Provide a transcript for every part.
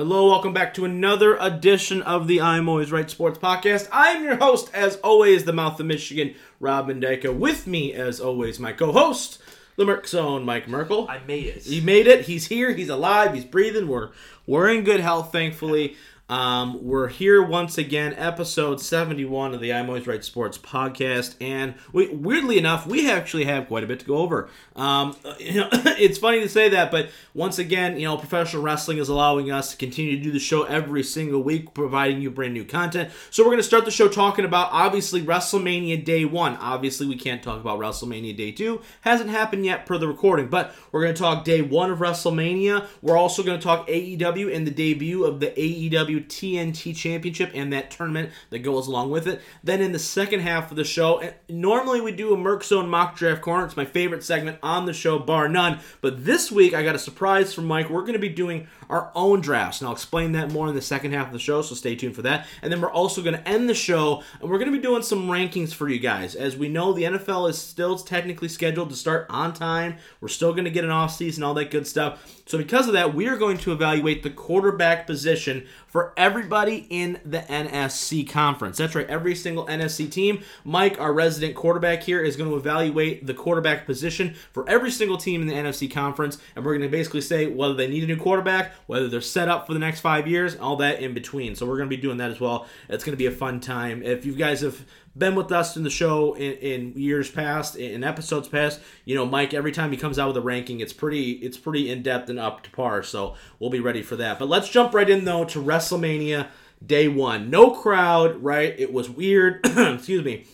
Hello, welcome back to another edition of the I'm Always Right Sports Podcast. I'm your host, as always, the mouth of Michigan, Rob Van Dyke. With me, as always, my co-host, the Merc Zone, Mike Merkel. I made it. He made it. He's here. He's alive. He's breathing. We're we're in good health, thankfully. Um, we're here once again, episode 71 of the I'm Always Right Sports podcast. And we, weirdly enough, we actually have quite a bit to go over. Um, you know, it's funny to say that, but once again, you know, professional wrestling is allowing us to continue to do the show every single week, providing you brand new content. So we're going to start the show talking about obviously WrestleMania Day 1. Obviously, we can't talk about WrestleMania Day 2. Hasn't happened yet per the recording, but we're going to talk Day 1 of WrestleMania. We're also going to talk AEW and the debut of the AEW TNT Championship and that tournament that goes along with it. Then in the second half of the show, normally we do a Merc Zone mock draft corner. It's my favorite segment on the show, bar none. But this week I got a surprise from Mike. We're going to be doing our own drafts, and I'll explain that more in the second half of the show. So stay tuned for that. And then we're also going to end the show, and we're going to be doing some rankings for you guys. As we know, the NFL is still technically scheduled to start on time. We're still going to get an off season, all that good stuff. So because of that, we are going to evaluate the quarterback position for everybody in the NFC conference. That's right, every single NFC team. Mike, our resident quarterback here, is going to evaluate the quarterback position for every single team in the NFC conference, and we're going to basically say whether they need a new quarterback, whether they're set up for the next five years, all that in between. So we're going to be doing that as well. It's going to be a fun time. If you guys have been with us in the show in, in years past, in episodes past, you know, Mike, every time he comes out with a ranking, it's pretty it's pretty in depth and up to par. So we'll be ready for that. But let's jump right in though to WrestleMania day one. No crowd, right? It was weird. Excuse me.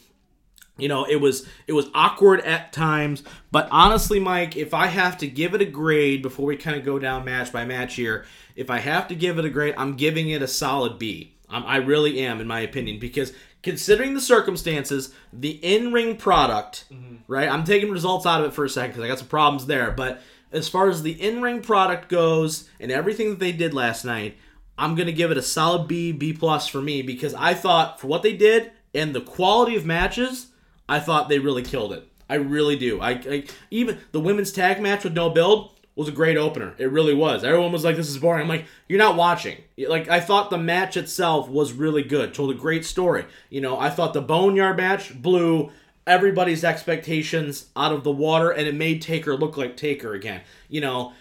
You know, it was it was awkward at times, but honestly, Mike, if I have to give it a grade before we kind of go down match by match here, if I have to give it a grade, I'm giving it a solid B. Um, I really am, in my opinion, because considering the circumstances, the in-ring product, right? I'm taking results out of it for a second because I got some problems there. But as far as the in-ring product goes and everything that they did last night, I'm gonna give it a solid B, B plus for me because I thought for what they did and the quality of matches, I thought they really killed it. I really do. I, I even the women's tag match with no build was a great opener. It really was. Everyone was like, "This is boring." I'm like, "You're not watching." Like I thought the match itself was really good. Told a great story. You know, I thought the Boneyard match blew everybody's expectations out of the water, and it made Taker look like Taker again. You know.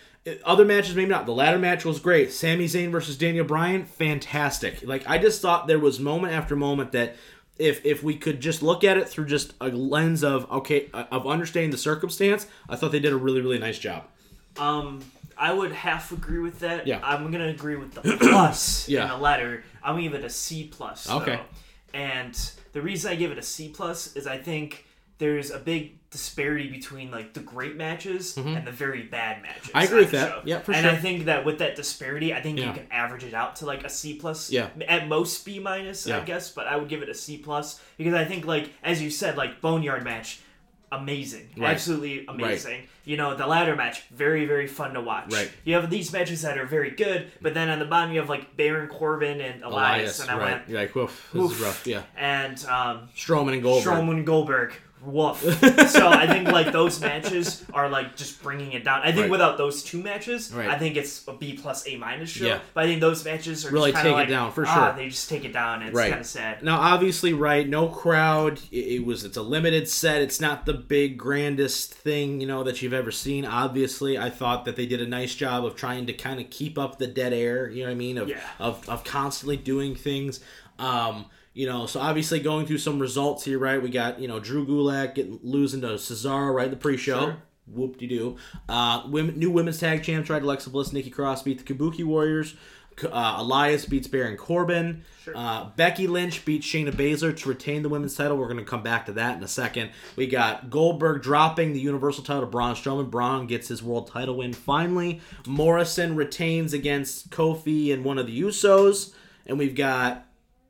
Other matches, maybe not. The ladder match was great. Sami Zayn versus Daniel Bryan, fantastic. Like I just thought there was moment after moment that if if we could just look at it through just a lens of okay of understanding the circumstance, I thought they did a really really nice job. Um, I would half agree with that. Yeah. I'm gonna agree with the plus Yeah. in the letter. I'm gonna give it a C plus. Okay. Though. And the reason I give it a C plus is I think there's a big disparity between like the great matches and the very bad matches. Mm-hmm. I agree with that. show. Yeah, for and sure. I think that with that disparity, I think Yeah. you can average it out to like a C plus. Yeah. At most B minus, Yeah. I guess, but I would give it a C plus because I think like as you said, like Boneyard match. Amazing, Right. absolutely amazing. You know, the ladder match, very, very fun to watch. Right. You have these matches that are very good, but then on the bottom you have like Baron Corbin and Elias, and I right? went, You're like, woof, this Oof. is rough. Yeah, and um, Strowman and Goldberg. Strowman Goldberg. Woof. so I think like those matches are like just bringing it down. I think Right. without those two matches, Right. I think it's a B plus A minus show. Yeah. But I think those matches are Really take it down, for ah, sure. They just take it down. And it's Right. kind of sad. Now, obviously, right? No crowd. It, it was. It's a limited set. It's not the big grandest thing you know that you've ever seen. Obviously, I thought that they did a nice job of trying to kind of keep up the dead air. You know what I mean? Of Yeah. of, of constantly doing things. Um, you know, so obviously going through some results here, right? We got you know Drew Gulak getting losing to Cesaro right in the pre-show. Sure. Whoop de doo. Uh, women, new women's tag champs, right? Alexa Bliss, Nikki Cross beat the Kabuki Warriors. Uh, Elias beats Baron Corbin. Sure. Uh, Becky Lynch beats Shayna Baszler to retain the women's title. We're going to come back to that in a second. We got Goldberg dropping the Universal title to Braun Strowman. Braun gets his world title win finally. Morrison retains against Kofi and one of the Usos. And we've got,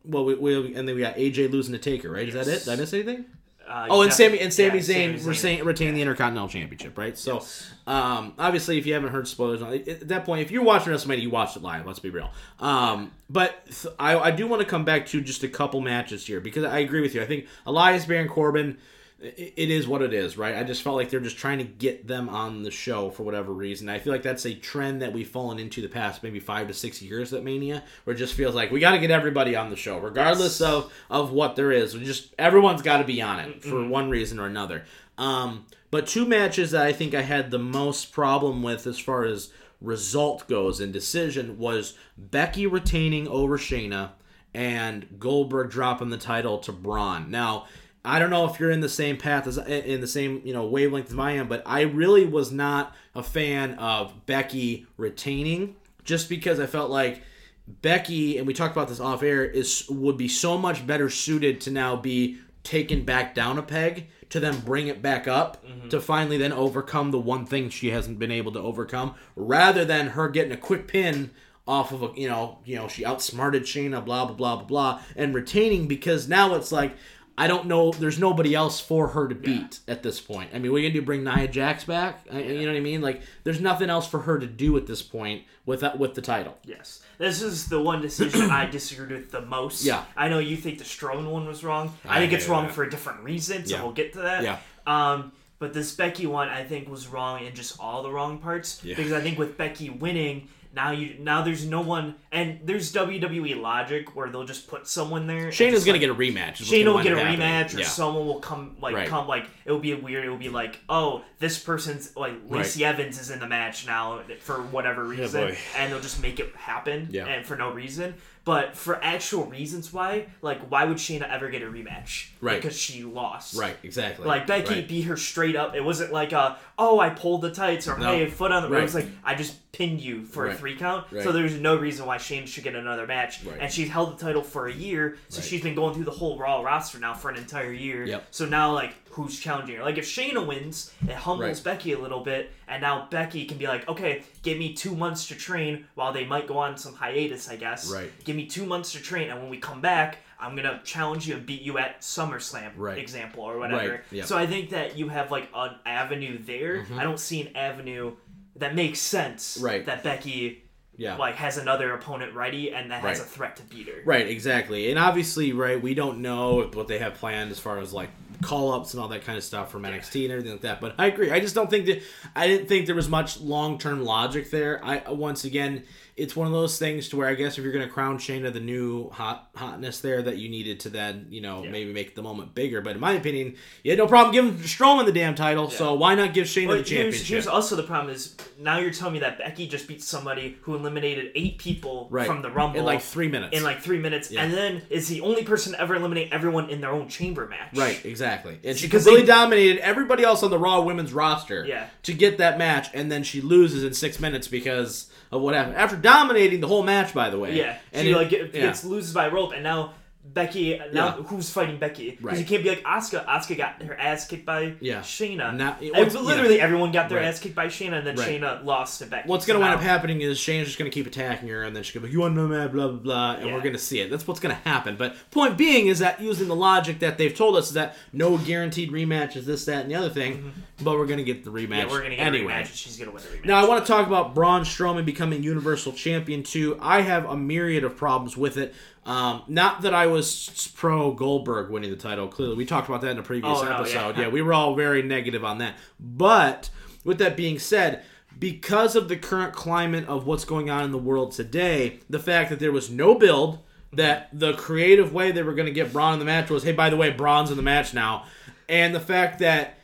well, we, we and then we got AJ losing to Taker, right? Is that it? Did I miss anything? Uh, Oh, and Sammy and Sammy yeah, Zayn retain, retain the Intercontinental Championship, right? So, Yes. um, obviously, if you haven't heard spoilers, at that point, if you're watching WrestleMania, you watched it live. Let's be real. Um, but th- I, I do want to come back to just a couple matches here because I agree with you. I think Elias Baron Corbin, it is what it is, right? I just felt like they're just trying to get them on the show for whatever reason. I feel like that's a trend that we've fallen into the past maybe five to six years at Mania, where it just feels like we got to get everybody on the show, regardless of of what there is. We just everyone's got to be on it for one reason or another. Um, but two matches that I think I had the most problem with as far as result goes and decision was Becky retaining over Shayna and Goldberg dropping the title to Braun. Now, I don't know if you're in the same path as in the same you know wavelength as I am, but I really was not a fan of Becky retaining just because I felt like Becky and we talked about this off air is would be so much better suited to now be taken back down a peg to then bring it back up mm-hmm. to finally then overcome the one thing she hasn't been able to overcome rather than her getting a quick pin off of a you know you know she outsmarted Shayna blah blah blah blah blah and retaining because now it's like I don't know there's nobody else for her to beat at this point. I mean, we're gonna do bring Nia Jax back. I- You know what I mean? Like there's nothing else for her to do at this point with that with the title. Yes. This is the one decision I disagreed with the most. Yeah. I know you think the Strowman one was wrong. I, I think it's wrong it. for a different reason, so Yeah. we'll get to that. Yeah. Um, but this Becky one I think was wrong in just all the wrong parts. Yeah. Because I think with Becky winning, now you now there's no one and there's WWE logic where they'll just put someone there. and is gonna like, get a rematch. is what's Shayna gonna will get a happening. rematch, or Yeah. someone will come like Right. come like it will be weird. It will be like, oh, this person's like Lacey Evans is in the match now for whatever reason, boy. and they'll just make it happen, Yeah. and for no reason. But for actual reasons why, like, why would Shayna ever get a rematch? Right. Because she lost. Right, exactly. Like Becky Right. beat her straight up. It wasn't like a oh I pulled the tights or No. hey foot on the. Right. It was like I just pinned you for a three count. Right. So there's no reason why Shane should get another match. Right. And she's held the title for a year, so Right. she's been going through the whole Raw roster now for an entire year. Yep. So now like who's challenging her? Like if Shayna wins, it humbles Right. Becky a little bit, and now Becky can be like, okay, give me two months to train while they might go on some hiatus, I guess. Right. Give me two months to train, and when we come back. I'm gonna challenge you and beat you at SummerSlam, Right. example or whatever. Right, yeah. So I think that you have like an avenue there. Mm-hmm. I don't see an avenue that makes sense. Right. That Becky yeah. like has another opponent ready and that has Right. a threat to beat her. Right, exactly. And obviously, right, we don't know what they have planned as far as like call ups and all that kind of stuff from NXT and everything like that. But I agree. I just don't think that I didn't think there was much long term logic there. I once again, it's one of those things to where I guess if you're going to crown Shayna the new hot hotness there, that you needed to then you know Yeah. maybe make the moment bigger. But in my opinion, you had no problem giving Strowman the damn title. So why not give Shayna But the championship? here's, here's also the problem is now you're telling me that Becky just beat somebody who eliminated eight people right from the Rumble in like three minutes. in like three minutes, Yeah. and then is the only person to ever eliminate everyone in their own chamber match. Right, exactly. And she completely they- dominated everybody else on the Raw women's roster Yeah. to get that match, and then she loses in six minutes because of what happened. After dominating the whole match, by the way. Yeah, And she it- like get, yeah. gets loses by rope, and now Becky. Now Yeah. who's fighting Becky? Because Right. you can't be like Asuka. Asuka got her ass kicked by Yeah. Shayna. Now- literally yeah. everyone got their Right. ass kicked by Shayna, and then Right. Shayna lost to Becky. What's going to wind now- up happening is Shayna's just going to keep attacking her, and then she's going to be, you want know that, blah, blah, blah, and Yeah. we're going to see it. That's what's going to happen. But point being is that using the logic that they've told us is that no guaranteed rematch is this, that, and the other thing, but we're going to get the rematch Mm-hmm. Yeah, we're gonna get anyway. a rematch. and She's gonna win the rematch. Now I want to talk about Braun Strowman becoming Universal Champion too. I have a myriad of problems with it. Um, not that I was pro Goldberg winning the title. Clearly, we talked about that in a previous Oh, no, episode. yeah. yeah, we were all very negative on that. But with that being said, because of the current climate of what's going on in the world today, the fact that there was no build, that the creative way they were going to get Braun in the match was, hey, by the way, Braun's in the match now, and the fact that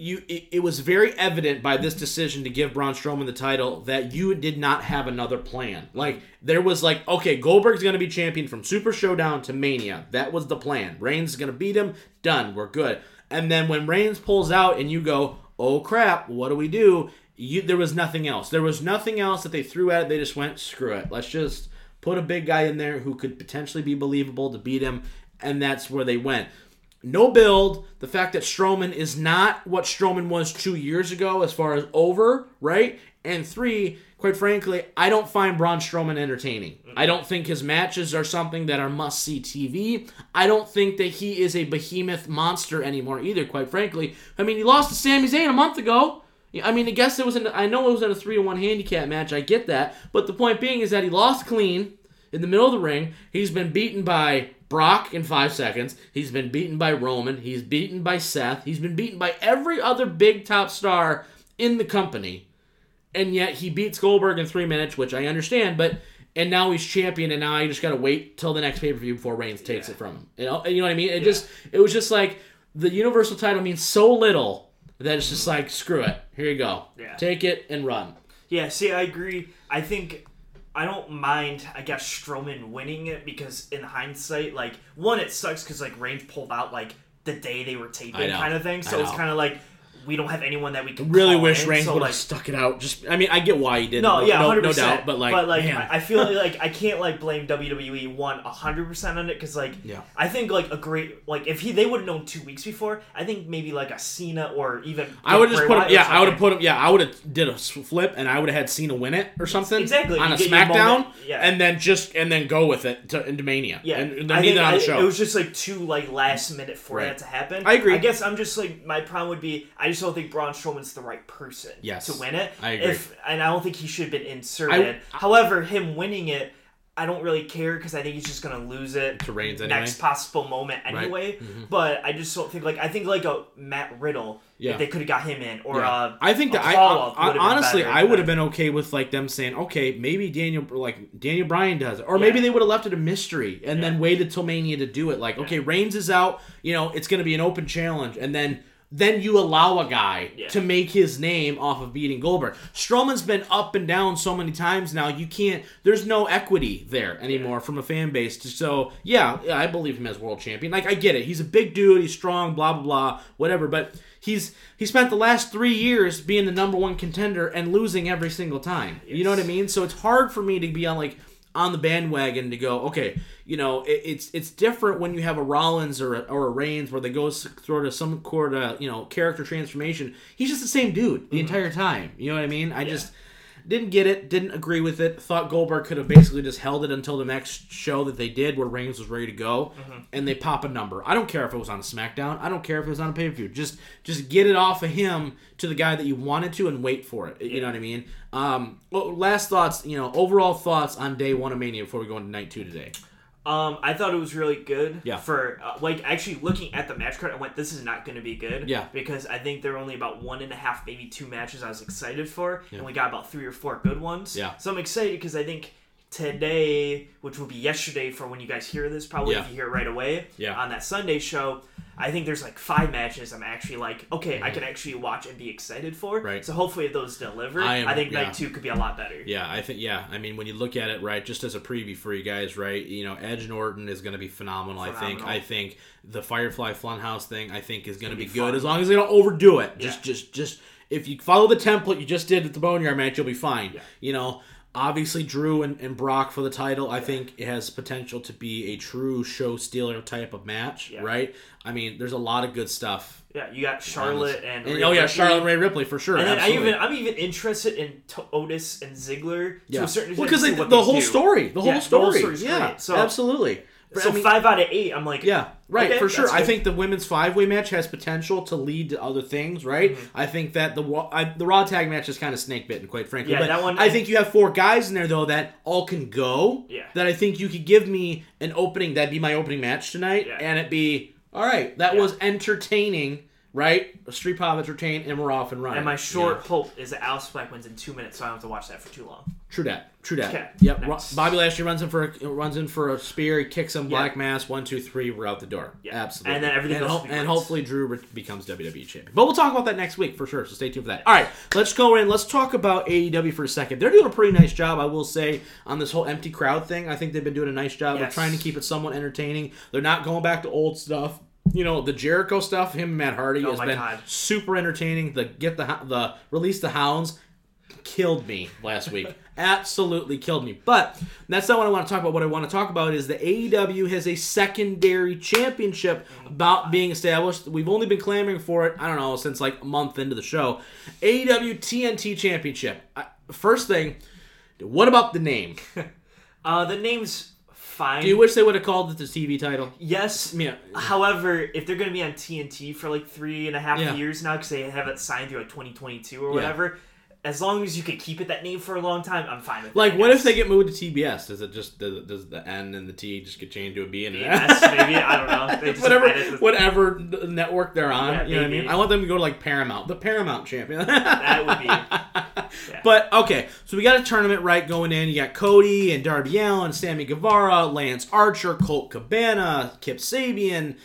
you it, it was very evident by this mm-hmm. decision to give Braun Strowman the title that you did not have another plan. Like there was like, okay, Goldberg's gonna be champion from Super Showdown to Mania. That was the plan. Reigns is gonna beat him. Done. We're good. And then when Reigns pulls out and you go, oh crap, what do we do? You, there was nothing else. There was nothing else that they threw at it. They just went, screw it. Let's just put a big guy in there who could potentially be believable to beat him. And that's where they went no build. The fact that Strowman is not what Strowman was two years ago as far as over, right? And three, quite frankly, I don't find Braun Strowman entertaining. I don't think his matches are something that are must see TV. I don't think that he is a behemoth monster anymore either, quite frankly. I mean, he lost to Sami Zayn a month ago. I mean, I guess it was an, I know it was in a 3 to 1 handicap match. I get that. But the point being is that he lost clean in the middle of the ring. He's been beaten by Brock in five seconds. He's been beaten by Roman. He's beaten by Seth. He's been beaten by every other big top star in the company. And yet he beats Goldberg in three minutes, which I understand, but and now he's champion, and now I just gotta wait till the next pay per view before Reigns takes Yeah. it from him. You know, you know what I mean? It just it was just like the Universal title means so little that it's just like screw it. Here you go. Yeah. Take it and run. Yeah, see, I agree. I think I don't mind, I guess, Strowman winning it because in hindsight, like one, it sucks because like Reigns pulled out like the day they were taping, kind of thing. So it's kind of like we don't have anyone that we can Really wish in, Reigns so, would have like, stuck it out. Just I mean, I get why he didn't. No, yeah, no, no doubt. But like, man. I, I feel like I can't like blame WWE one hundred percent on it because like Yeah. I think like a great like if he they would have known two weeks before, I think maybe like a Cena or even I would just put him. Yeah, I would have put him. Yeah, I would have did a flip, and I would have had Cena win it or something. Exactly, on you a SmackDown, yeah. and then just and then go with it to into Mania. Yeah, and, and then on the show. It was just like too like last minute for Right. that to happen. I agree. I guess I'm just like my problem would be I just don't think Braun Strowman's the right person Yes. to win it. I agree. If and I don't think he should have been inserted. However, him winning it. I don't really care because I think he's just gonna lose it To Reigns anyway. next possible moment anyway. But I just don't think like I think like a Matt Riddle Yeah. if they could have got him in or Yeah. uh, I think a that I, call-up I- honestly I would have been okay with like them saying okay maybe Daniel like Daniel Bryan does it or maybe they would have left it a mystery and then waited till Mania to do it like okay Reigns is out you know it's going to be an open challenge and then then you allow a guy Yeah. to make his name off of beating Goldberg. Strowman's been up and down so many times now. You can't. There's no equity there anymore from a fan base. So yeah, yeah, I believe him as world champion. Like I get it. He's a big dude. He's strong. Blah blah blah. Whatever. But he's he spent the last three years being the number one contender and losing every single time. You know what I mean? So it's hard for me to be on like on the bandwagon to go okay you know it, it's it's different when you have a rollins or a, or a reigns where they go sort of some sort of you know character transformation. He's just the same dude the mm-hmm. entire time. You know what i mean? I just didn't get it didn't agree with it. Thought goldberg could have basically just held it until the next show that they did where reigns was ready to go. And they pop a number. I don't care if it was on smackdown. I don't care if it was on a pay-per-view. Just just get it off of him to the guy that you wanted to and wait for it. You know what i mean? Um well, last thoughts you know overall thoughts on day one of mania before we go into night two today Um, I thought it was really good. Yeah. For uh, like actually looking at the match card, I went, "This is not going to be good." Yeah. Because I think there were only about one and a half, maybe two matches I was excited for, and we got about three or four good ones. Yeah. So I'm excited because I think today, which will be yesterday for when you guys hear this, probably Yeah. if you hear it right away. Yeah. On that Sunday show. I think there's like five matches I'm actually like, okay, I can actually watch and be excited for. Mm-hmm. Right. So hopefully if those deliver, I I, think yeah. night two could be a lot better. Yeah, I think yeah. I mean, when you look at it, right, just as a preview for you guys, right, you know, Edge Orton is going to be phenomenal. I think. I think the Firefly Funhouse thing, I think, is going to be, be good as long as they don't overdo it. Just, just, just if you follow the template you just did at the Boneyard match, you'll be fine. Yeah. You know. Obviously, Drew and, and Brock for the title, I think it has potential to be a true show stealer type of match, Yeah. right? I mean, there's a lot of good stuff. Yeah, you got Charlotte and, And- oh yeah, Charlotte and Rhea Ripley for sure. And then I even I'm even interested in Otis and Ziggler to yeah, a certain well, extent. because to see the whole story, the Yeah, whole the whole story, yeah. So- absolutely. So I mean- five out of eight, I'm like, Yeah, right, Okay, for sure. I think the women's five way match has potential to lead to other things, right? Mm-hmm. I think that the I, the Raw tag match is kind of snake bitten, quite frankly. Yeah, but that one- I think you have four guys in there though that all can go. Yeah. That I think you could give me an opening. That'd be my opening match tonight, Yeah. and it be all right. That Yeah. was entertaining, right? Street Profits retained, and we're off and running. And my short Yeah. hope is that Aleister Black wins in two minutes, so I don't have to watch that for too long. True that. True that. Okay, Yep. Next. Bobby Lashley runs in for a, runs in for a spear. He kicks him. Yeah. Black mass. One, two, three. We're out the door. Yeah. Absolutely. And then everything and, ho- and hopefully Drew becomes WWE champion. But we'll talk about that next week for sure. So stay tuned for that. All right. Let's go in. Let's talk about AEW for a second. They're doing a pretty nice job, I will say, on this whole empty crowd thing. I think they've been doing a nice job of Yes. trying to keep it somewhat entertaining. They're not going back to old stuff. You know the Jericho stuff. Him and Matt Hardy Oh has been God. super entertaining. The get the the release the hounds killed me last week. Absolutely killed me. But that's not what I want to talk about. What I want to talk about is the AEW has a secondary championship about being established. We've only been clamoring for it, I don't know, since like a month into the show. AEW TNT Championship. First thing, what about the name? Uh, the name's fine. Do you wish they would have called it the TV title? yes. Yeah. However, if they're going to be on TNT for like three and a half Yeah. years now, because they have it signed through like 2022 or Yeah. As long as you could keep it that name for a long time, I'm fine with. Like, it, what if they get moved to TBS? Does it just does, does the N and the T just get changed to a B and an Yes, maybe I don't know. Whatever whatever network they're on. Yeah, you know what I mean? I want them to go to like Paramount, the Paramount champion. That would be- But okay, so we got a tournament right going in. You got Cody and Darby Allin, Sammy Guevara, Lance Archer, Colt Cabana, Kip Sabian,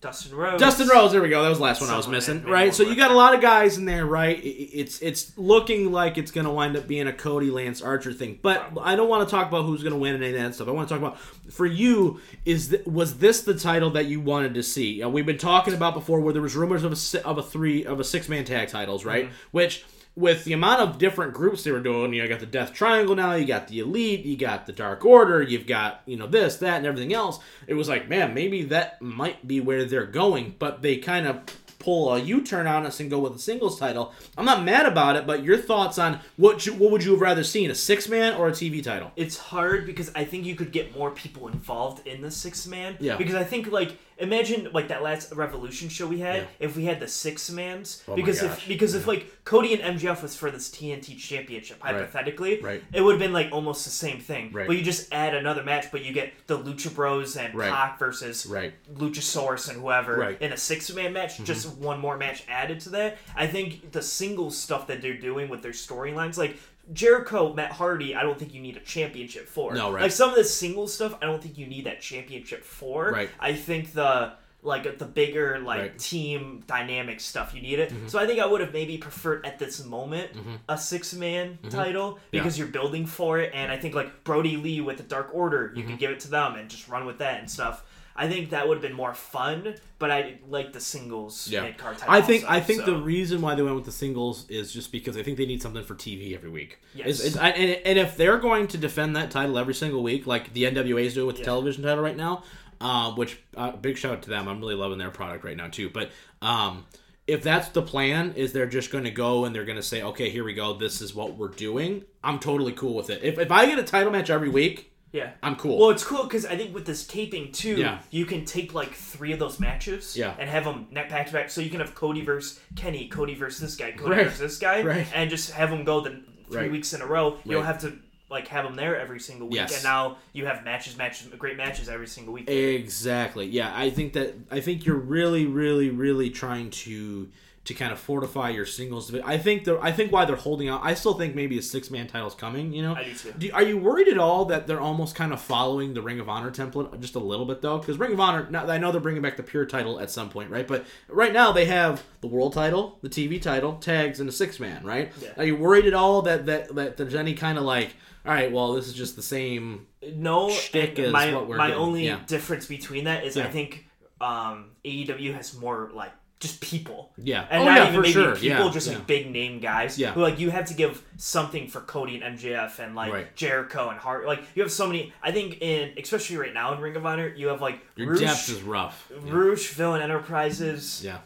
Dustin Rhodes. Dustin Rhodes. There we go. That was the last one I was missing. Right. So you got a lot of guys in there, right? It's it's looking like it's going to wind up being a Cody Lance Archer thing. But I don't want to talk about who's going to win and any of that stuff. I want to talk about for you is th- was this the title that you wanted to see? Uh, we've been talking about before where there was rumors of a of a three of a six man tag titles, right? Mm-hmm. Which with the amount of different groups they were doing, you know, you got the Death Triangle now, you got the Elite, you got the Dark Order, you've got, you know, this, that, and everything else. It was like, man, maybe that might be where they're going, but they kind of pull a U-turn on us and go with a singles title. I'm not mad about it, but your thoughts on what you, what would you have rather seen, a six-man or a TV title? It's hard because I think you could get more people involved in the six man. Yeah. Because I think like imagine like that last Revolution show we had Yeah. if we had the six mans Oh because if because if like Cody and MJF was for this TNT championship hypothetically Right. it would have been like almost the same thing. Right. But you just add another match but you get the Lucha Bros and Right. Pac versus Right. Luchasaurus and whoever Right. Mm-hmm. in a six man match, just one more match added to that. I think the single stuff that they're doing with their storylines, like Jericho, Matt Hardy, I don't think you need a championship for. No, right. Like some of the singles stuff, I don't think you need that championship for. Right. I think the like the bigger like Right. Mm-hmm. team dynamic stuff you need it. So I think I would have maybe preferred at this moment a six man title Mm-hmm. Yeah. because you're building for it, and I think like Brodie Lee with the Dark Order, you Mm-hmm. could give it to them and just run with that and stuff. I think that would have been more fun, but I like the singles Yeah, mid card title. I think also, I think so. the reason why they went with the singles is just because I think they need something for TV every week. Yes. It's- it's- I- and, and if they're going to defend that title every single week, like the NWA is doing with the Yeah. television title right now, uh, which uh, big shout out to them. I'm really loving their product right now too. But um, if that's the plan, is they're just going to go and they're going to say, okay, here we go. This is what we're doing. I'm totally cool with it. If if I get a title match every week, yeah. I'm cool. Well, it's cool because I think with this taping too, Yeah. you can tape like three of those matches, Yeah. and have them net back to back. So you can have Cody versus Kenny, Cody versus this guy, Cody Right. versus this guy, Right. and just have them go the three Right. weeks in a row. You don't have to like have them there every single week, Yes. and now you have matches, matches, great matches every single week. Exactly. Yeah, I think that I think you're really, really, really trying to to kind of fortify your singles. I think they're I think why they're holding out. I still think maybe a six man title's coming. You know, I do too. Do, are you worried at all that they're almost kind of following the Ring of Honor template just a little bit though? Because Ring of Honor, now I know they're bringing back the pure title at some point, right? But right now they have the world title, the TV title, tags, and a six man, right? Yeah. Are you worried at all that that that there's any kind of like, all right, well, this is just the same no shtick my, what we're my getting. only Yeah. difference between that is Yeah. I think um, AEW has more like just people. Yeah. And Oh, not yeah, even maybe sure. people, Yeah, just yeah. like big name guys. Yeah. Who like you have to give something for Cody and MJF and like Right. Jericho and Hart. Like you have so many. I think in especially right now in Ring of Honor, you have like Your Roosh, depth is rough. Roosh, Villain Enterprises. Yeah.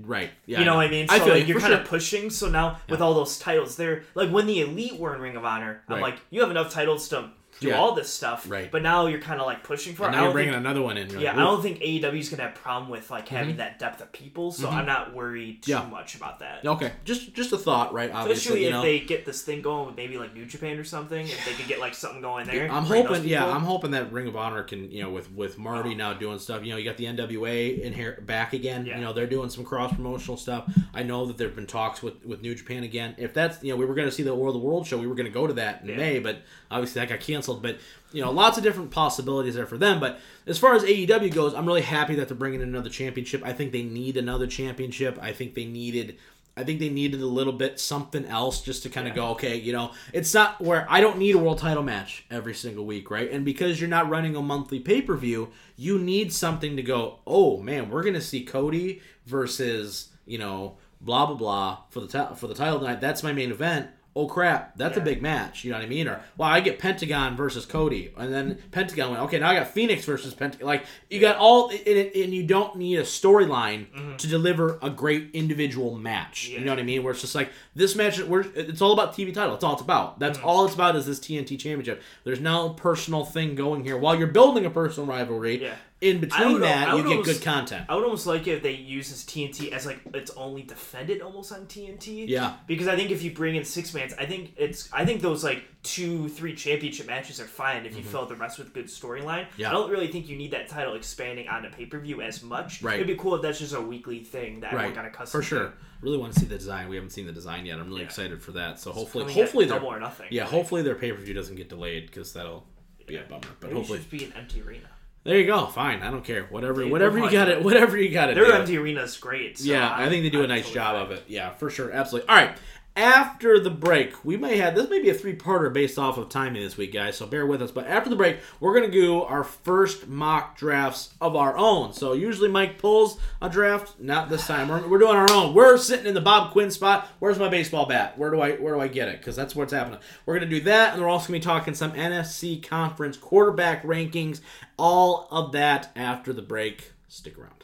Right. Yeah. You know I what I mean? So I feel like, you, you're kind sure. of pushing. So now with all those titles, they're like when the elite were in Ring of Honor, I'm like, you have enough titles to do Yeah. all this stuff. Right. But now you're kind of like pushing for. And it. now you're bringing think, another one in. Yeah, like, I don't think AEW is gonna have a problem with like having that depth of people. So I'm not worried too Mm-hmm. Yeah. much about that. Okay, just just a thought, right? Obviously, Especially if know. they get this thing going with maybe like New Japan or something, if they could get like something going there. I'm hoping, yeah. I'm hoping that Ring of Honor can, you know, with with Marty Oh. now doing stuff. You know, you got the NWA in here back again. Yeah. You know, they're doing some cross promotional stuff. I know that there've been talks with with New Japan again. If that's, you know, we were going to see the World of the World show, we were going to go to that in. May, but obviously that got canceled. But you know, lots of different possibilities there for them. But as far as AEW goes, I'm really happy that they're bringing in another championship. I think they need another championship. I think they needed. I think they needed a little bit something else just to kind of Yeah. go, okay, you know, it's not where I don't need a world title match every single week, right? And because you're not running a monthly pay per view, you need something to go, oh man, we're gonna see Cody versus you know blah blah blah for the ti- for the title tonight. That's my main event. Oh crap, that's a big match. You know what I mean? Or well, I get Pentagon versus Cody, and then Pentagon went. Okay, now I got Phoenix versus Pentagon. Like you got all, and, and you don't need a storyline mm-hmm. to deliver a great individual match. You know what I mean? Where it's just like this match. We're, it's all about TV title. That's all it's about. That's mm-hmm. all it's about is this TNT Championship. There's no personal thing going here. While you're building a personal rivalry, Yeah. In between would- that, you get almost- good content. I would almost like it if they use this TNT as like it's only defended almost on TNT. Yeah. Because I think if you bring in six mans, I think it's I think those like two, three championship matches are fine if you fill the rest with good storyline. Mm-hmm. Yeah. I don't really think you need that title expanding on a pay per view as much. Right. It'd be cool if that's just a weekly thing that everyone Right, got accustomed for sure. Really want to see the design. We haven't seen the design yet. I'm really Yeah. excited for that. So hopefully, Coming at hopefully their double or nothing. yeah, Like, hopefully their pay per view doesn't get delayed because that'll be a bummer. But maybe it hopefully, should be an empty arena. There you go. Fine, I don't care. Whatever, whatever you got it. Whatever you got it. Their empty arena is great. so Yeah, I think they do a I'm nice totally job fine. of it. Yeah, for sure, absolutely. All right. After the break, we may have this may be a three-parter based off of timing this week, guys. So bear with us. But after the break, we're gonna do our first mock drafts of our own. So usually Mike pulls a draft, not this time. We're, we're doing our own. We're sitting in the Bob Quinn spot. Where's my baseball bat? Where do I where do I get it? Because that's what's happening. We're gonna do that, and we're also gonna be talking some NFC conference quarterback rankings. All of that after the break. Stick around.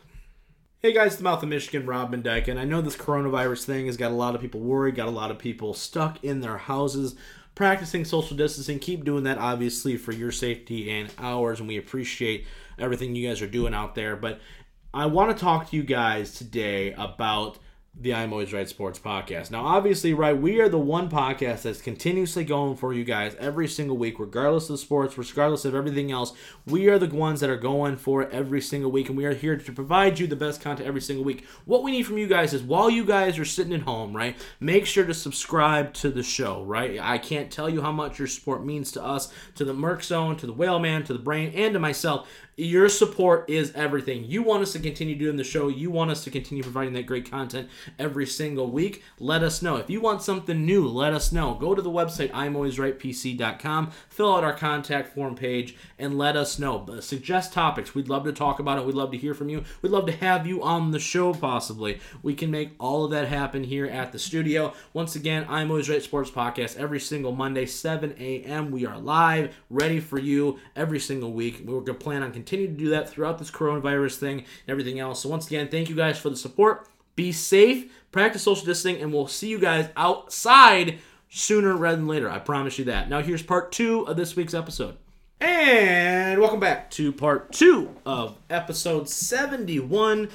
Hey guys, it's the mouth of Michigan, Rob Van Dyke, and I know this coronavirus thing has got a lot of people worried, got a lot of people stuck in their houses, practicing social distancing. Keep doing that, obviously, for your safety and ours, and we appreciate everything you guys are doing out there. But I want to talk to you guys today about the I'm Always Right Sports podcast. Now, obviously, right, we are the one podcast that's continuously going for you guys every single week, regardless of sports, regardless of everything else. We are the ones that are going for it every single week, and we are here to provide you the best content every single week. What we need from you guys is while you guys are sitting at home, right, make sure to subscribe to the show, right? I can't tell you how much your support means to us, to the Merc Zone, to the Whale Man, to the Brain, and to myself. Your support is everything. You want us to continue doing the show. You want us to continue providing that great content every single week. Let us know. If you want something new, let us know. Go to the website, I'mAlwaysRightPC.com, fill out our contact form page, and let us know. Suggest topics. We'd love to talk about it. We'd love to hear from you. We'd love to have you on the show, possibly. We can make all of that happen here at the studio. Once again, I'm Always Right Sports Podcast every single Monday, 7 a.m. We are live, ready for you every single week. We're going to plan on continuing to do that throughout this coronavirus thing and everything else. So, once again, thank you guys for the support. Be safe, practice social distancing, and we'll see you guys outside sooner rather than later. I promise you that. Now, here's part two of this week's episode. And welcome back to part two of episode 71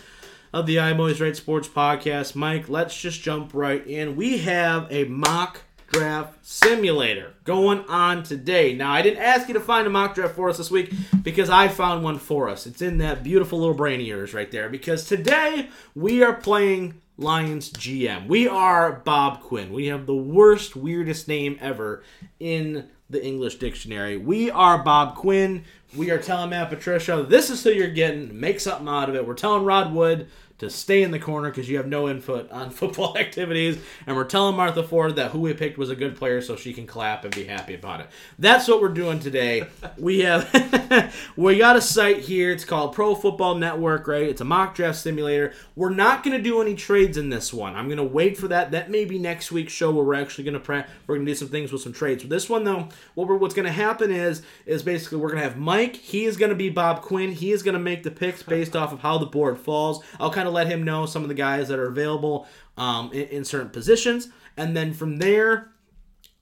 of the I'm Always Right Sports Podcast. Mike, let's just jump right in. We have a mock draft simulator going on today. Now, I didn't ask you to find a mock draft for us this week because I found one for us. It's in that beautiful little brain of yours right there because today we are playing Lions GM. We are Bob Quinn. We have the worst, weirdest name ever in the English dictionary. We are Bob Quinn. We are telling Matt Patricia, this is who you're getting. Make something out of it. We're telling Rod Wood to stay in the corner because you have no input on football activities. And we're telling Martha Ford that who we picked was a good player so she can clap and be happy about it. That's what we're doing today. we have we got a site here. It's called Pro Football Network, right? It's a mock draft simulator. We're not going to do any trades in this one. I'm going to wait for that. That may be next week's show where we're actually going to pre- we're going to do some things with some trades. For this one though, what we're, what's going to happen is is basically we're going to have Mike. He is going to be Bob Quinn. He is going to make the picks based off of how the board falls. I'll kind of let him know some of the guys that are available um, in, in certain positions, and then from there.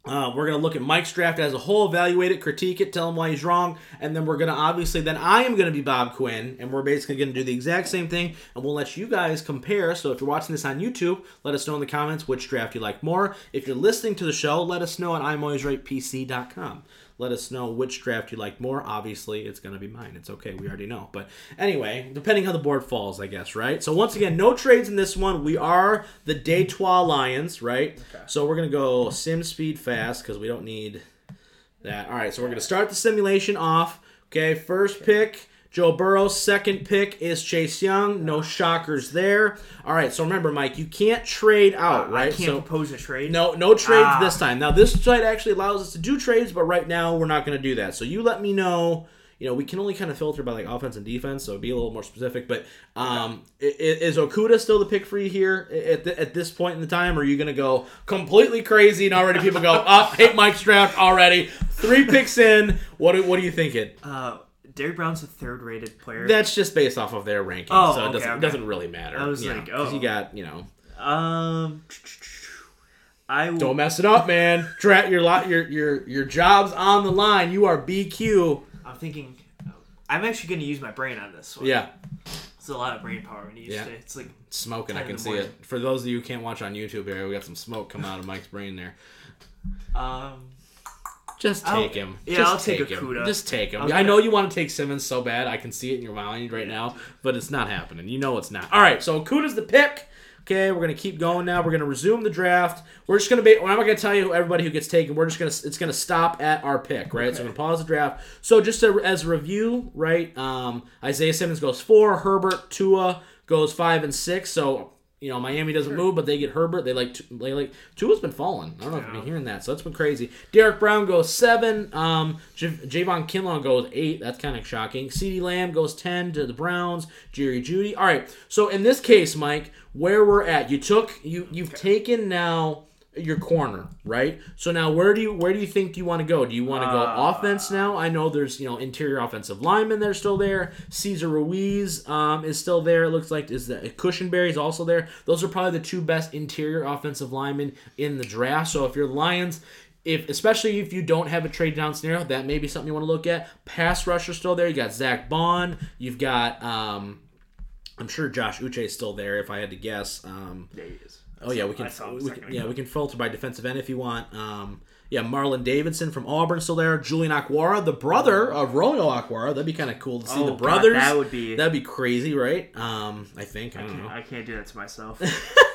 Uh, we're going to look at Mike's draft as a whole, evaluate it, critique it, tell him why he's wrong, and then we're going to obviously, then I am going to be Bob Quinn, and we're basically going to do the exact same thing, and we'll let you guys compare. So if you're watching this on YouTube, let us know in the comments which draft you like more. If you're listening to the show, let us know at I'mAlwaysRightPC.com. Let us know which draft you like more. Obviously, it's going to be mine. It's okay. We already know. But anyway, depending how the board falls, I guess, right? So once again, no trades in this one. We are the Detroit Lions, right? Okay. So we're going to go sim speed fast because we don't need that. All right, so we're going to start the simulation off. Okay, first pick. Joe Burrow's Second pick is Chase Young. No shockers there. All right, so remember, Mike, you can't trade out, right? I can't so propose a trade. no, no trades Ah. this time. Now this site actually allows us to do trades, but right now we're not going to do that. So you let me know. You know, we can only kind of filter by like offense and defense, so be a little more specific. But um, i- is Okudah still the pick for you here at, th- at this point in the time? Or are you going to go completely crazy and already people go, up, hate Mike's draft already? Three picks in. What, what are you thinking? Uh, Derrick Brown's a third-rated player. That's just based off of their ranking, Oh, so it okay, doesn't, okay. doesn't really matter. I was like, know, oh. you got you know. um, I. Don't mess it up, man. Dra- your lot, your your your job's on the line. You are BQ. I'm thinking. I'm actually going to use my brain on this one. Yeah, It's a lot of brain power when you use Yeah. it. It's like smoking. I can see morning. it. For those of you who can't watch on YouTube here, we got some smoke coming out of Mike's brain there. um Just I'll- take him. yeah, Just I'll take him. Okudah. Just take him. I I know you want to take Simmons so bad. I can see it in your mind right now, but it's not happening. You know it's not. All right, so Okudah's the pick. Okay, we're gonna keep going now. We're gonna resume the draft. We're just gonna be. I'm not gonna tell you everybody who gets taken. We're just gonna. It's gonna stop at our pick, right? So we're gonna pause the draft. So just to, as a review, right? Um, Isaiah Simmons goes four. Herbert Tua goes five and six. So you know Miami doesn't move, but they get Herbert. They like they like Tua's been falling. I don't know if you've been hearing that. So that's been crazy. Derrick Brown goes seven. Um, J- Javon Kinlaw goes eight. That's kind of shocking. Ceedee Lamb goes ten to the Browns. Jerry Jeudy. All right. So in this case, Mike, where we're at, you took you you've taken now your corner, right? So now where do you where do you think you want to go? Do you want to go Uh, offense now? I know there's you know interior offensive linemen that are still there. Cesar Ruiz um, is still there. It looks like is that Cushenberry is also there. Those are probably the two best interior offensive linemen in the draft. So if you're the Lions. If, especially if you don't have a trade down scenario, that may be something you want to look at. Pass rusher still there. You got Zack Baun. You've got, um, I'm sure Josh Uche is still there. If I had to guess, um, there he is. Oh yeah, we can. I saw him a We can yeah, we can filter by defensive end if you want. Um, yeah, Marlon Davidson from Auburn still there. Julian Okwara, the brother of Romeo Okwara. That'd be kind of cool to see Oh, the God, brothers. that would be- That'd be crazy, right? Um, I think. I don't know. I can't do that to myself.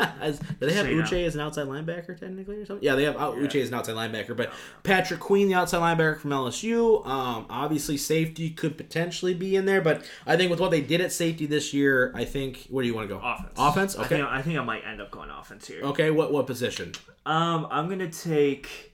As, do they have Say no. Uche as an outside linebacker technically or something? Yeah, they have uh, Uche as an outside linebacker, but Patrick Queen, the outside linebacker from LSU. Um, obviously safety could potentially be in there, but I think with what they did at safety this year, I think where do you want to go? offense. Offense. I Okay. think, I think I might end up going offense here. Okay. What what position? Um, I'm gonna take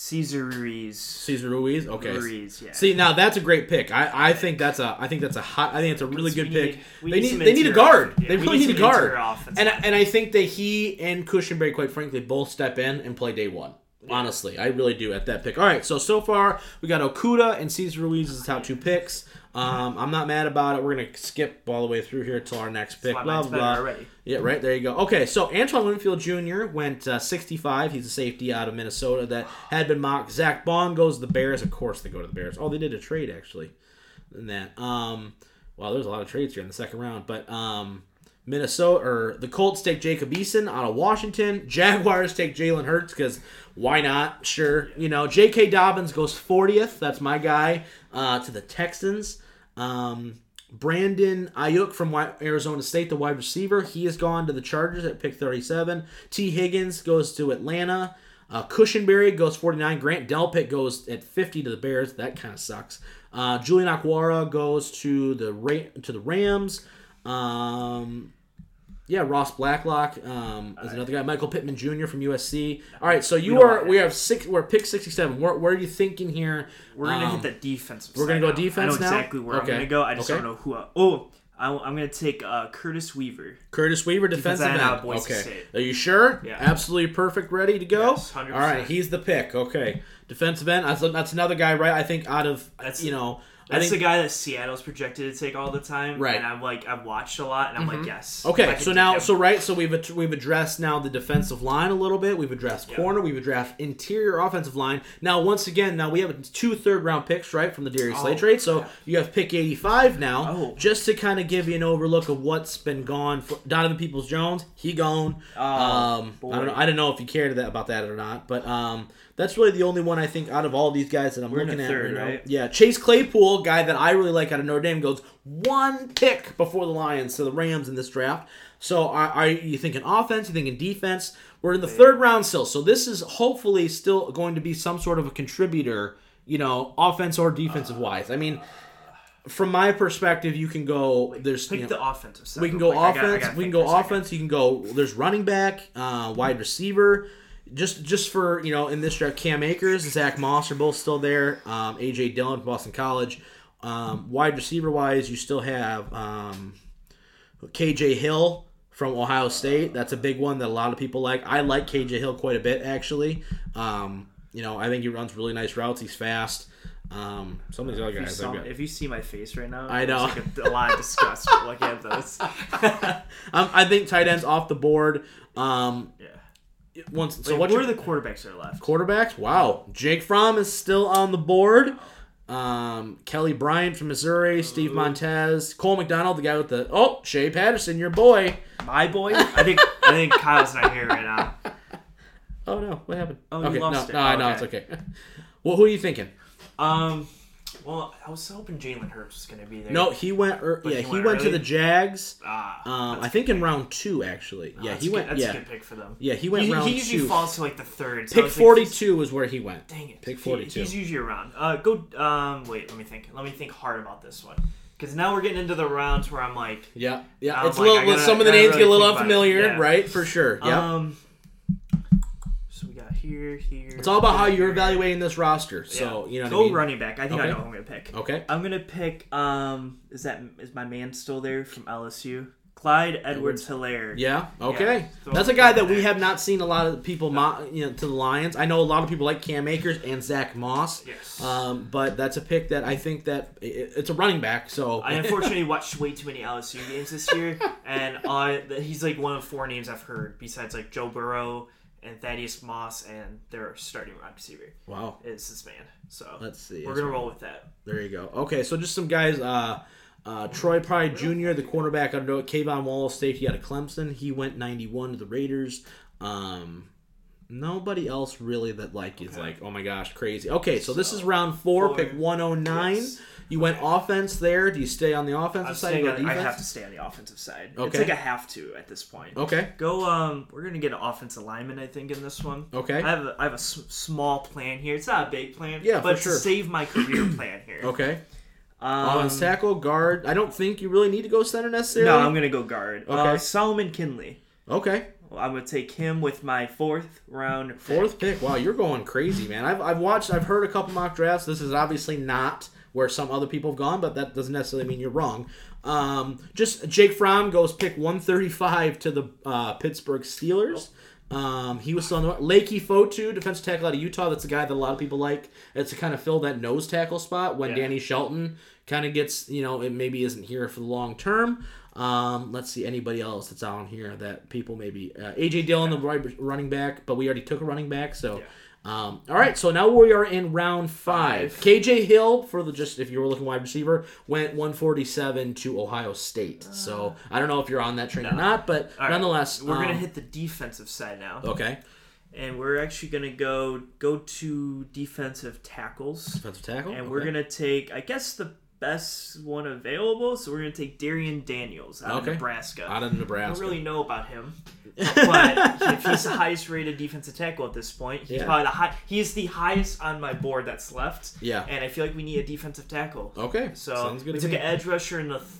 Cesar Ruiz. Cesar Ruiz. Okay. Ruiz, yeah. See now that's a great pick. I, I think that's a I think that's a hot I think it's a really good we pick. need- they need need they need a guard. Yeah, they really need need a guard. interior offense. And and I think that he and Cushenberry, quite frankly, both step in and play day one. Honestly, I really do at that pick. All right, so so far we got Okudah and Cesar Ruiz as the top two picks. Um, I'm not mad about it. We're gonna skip all the way through here till our next pick. Blah blah. already. Yeah, right. There you go. Okay, so Antoine Winfield Jr. went uh, 65. He's a safety out of Minnesota that had been mocked. Zack Baun goes to the Bears. Of course, they go to the Bears. Oh, they did a trade actually. In that, um, well, there's a lot of trades here in the second round, but um, Minnesota or the Colts take Jacob Eason out of Washington. Jaguars take Jalen Hurts because why not? Sure, you know. J.K. Dobbins goes 40th. That's my guy uh, to the Texans. Um, Brandon Aiyuk from Arizona State, the wide receiver, he has gone to the Chargers at pick 37. Tee Higgins goes to Atlanta. Uh, Cushenberry goes 49. Grant Delpit goes at 50 to the Bears. That kind of sucks. Uh, Julian Okwara goes to the Ra- to the Rams. Um, yeah, Ross Blacklock um, is another guy. Michael Pittman Jr. from USC. All right, so you don't are we have six. We're pick 67. Where, where are you thinking here? We're gonna Um, hit the defensive. we're gonna go now. defense I know now? exactly where Okay. I'm gonna go. I just Okay. don't know who. I, oh, I, am gonna take uh, Curtis Weaver. Curtis Weaver, defensive end out Okay. State. Are you sure? Yeah. Absolutely perfect, ready to go? Yes, 100%. All right, he's the pick. Okay. Defensive end. That's, that's another guy, right? I think out of, That's- you know, That's think. the guy that Seattle's projected to take all the time. Right. And I'm like, I've watched a lot, and I'm like, yes. Okay, so now, him. so right, so we've ad- we've addressed now the defensive line a little bit. We've addressed corner. We've addressed interior offensive line. Now, once again, now we have two third round picks, right, from the Darius Slay Oh, trade. So yeah. you have pick eighty five now, Oh. just to kind of give you an overlook of what's been gone. For Donovan Peoples Jones, he gone. Oh, um, boy. I don't know. I don't know if you cared that, about that or not, but um, that's really the only one I think out of all these guys that I'm We're in looking at. third, right now. right? Yeah, Chase Claypool, guy that I really like out of Notre Dame, goes one pick before the Lions to the Rams in this draft. So are, are you thinking offense? You thinking defense? We're in the third round still, so this is hopefully still going to be some sort of a contributor, you know, offense or defensive wise. I mean, from my perspective, you can go. There's pick you know, the offensive side. we can go quick. I gotta- I offense. gotta we can go offense. You can go. There's running back, uh, wide receiver. Just just for you know, in this draft, Cam Akers, and Zach Moss are both still there. Um, AJ Dillon from Boston College. Um, wide receiver wise, you still have um, KJ Hill from Ohio State. That's a big one that a lot of people like. I like KJ Hill quite a bit actually. Um, you know, I think he runs really nice routes. He's fast. Um, some of these other If you, guys, saw, if you see my face right now, I know. like a, a lot of disgust looking at this. um, I think tight ends off the board. Um, yeah. Once so Wait, what are the quarterbacks that are left? quarterbacks? Wow, Jake Fromm is still on the board. Um, Kelly Bryant from Missouri, Steve Montez, Cole McDonald, the guy with the oh Shea Patterson, your boy. My boy. I think I think Kyle's not here right now. Oh no, what happened? Oh, you okay, lost no, it. no, no, Okay. it's okay. Well, who are you thinking? Um, well, I was hoping Jalen Hurts was gonna be there. No, he went. Er, yeah, he he went went to the Jags. Ah, Um, I think in round two, actually. Yeah, he went. Good, that's yeah, a good pick for them. yeah, he went He, round he usually two. falls to like the third. So Pick forty two like forty two is where he went. Dang it. Pick He- 42. he's usually around. Uh, go. Um, wait. Let me think. Let me think hard about this one. Because now we're getting into the rounds where I'm like, Yeah, yeah. I'm it's a little. Gotta- some of the names get a little think about it. unfamiliar, Yeah. right? For sure. Yeah. um. So we got here, here. it's all about how you're evaluating this roster. So Yeah. you know. Go what I mean? running back. I think I know who I'm gonna pick. Okay. I'm gonna pick. Um, is that is my man still there from LSU? Clyde Edwards Helaire. Yeah. Okay. Yeah. So That's a guy that we have not seen a lot of people, mo- you know, to the Lions. I know a lot of people like Cam Akers and Zach Moss. Yes. Um, but that's a pick that I think that it, it's a running back. So I unfortunately watched way too many LSU games this year, and uh, he's like one of four names I've heard besides like Joe Burrow and Thaddeus Moss, and their starting wide receiver wow. is this man. So Let's see. we're gonna roll with that. There you go. Okay, so just some guys. Uh, uh, Troy Pride Jr., the cornerback out of K'Von Wallace, safety out of Clemson. He went 91 to the Raiders. Um, nobody else really that like is like, oh my gosh, crazy. Okay, so, this is round four, Four. pick 109. You went offense there. Do you stay on the offensive I'm side or I, I have to stay on the offensive side. Okay. It's like I have to at this point. Okay. Go. Um, we're gonna get an offensive lineman, I think, in this one. Okay. I have a, I have a s- small plan here. It's not a big plan. Yeah, but for sure. to save my career plan here. Okay. Um, Offense tackle, guard. I don't think you really need to go center necessarily. no, I'm gonna go guard. Okay. Uh, Solomon Kindley. Okay. I'm gonna take him with my fourth round. pick. Fourth pick. Wow, you're going crazy, man. I've, I've watched, I've heard a couple mock drafts. This is obviously not where some other people have gone, but that doesn't necessarily mean you're wrong. Um, just Jake Fromm goes pick 135 to the uh, Pittsburgh Steelers. Um, he was still on the Leki Fotu, defensive tackle out of Utah. That's a guy that a lot of people like. It's to kind of fill that nose tackle spot when Yeah. Danny Shelton kind of gets, you know, it maybe isn't here for the long term. Um, let's see anybody else that's on here that people maybe uh, AJ Dillon, the right running back, but we already took a running back. So, um, all right. So now we are in round five. Five. KJ Hill for the just if you were looking wide receiver went 147 to Ohio State. so I don't know if you're on that train or not, but All right, nonetheless, We're gonna um, hit the defensive side now, Okay, and we're actually gonna go go to defensive tackles, defensive tackle, and we're gonna take, I guess, the best one available. So we're gonna take Darrion Daniels out Okay. of Nebraska. out of I Nebraska. don't really know about him, but if he's the highest rated defensive tackle at this point, he's Yeah. probably the high. He's the highest on my board that's left. Yeah. and I feel like we need a defensive tackle. Okay, So sounds good we to took me. an edge rusher in the th-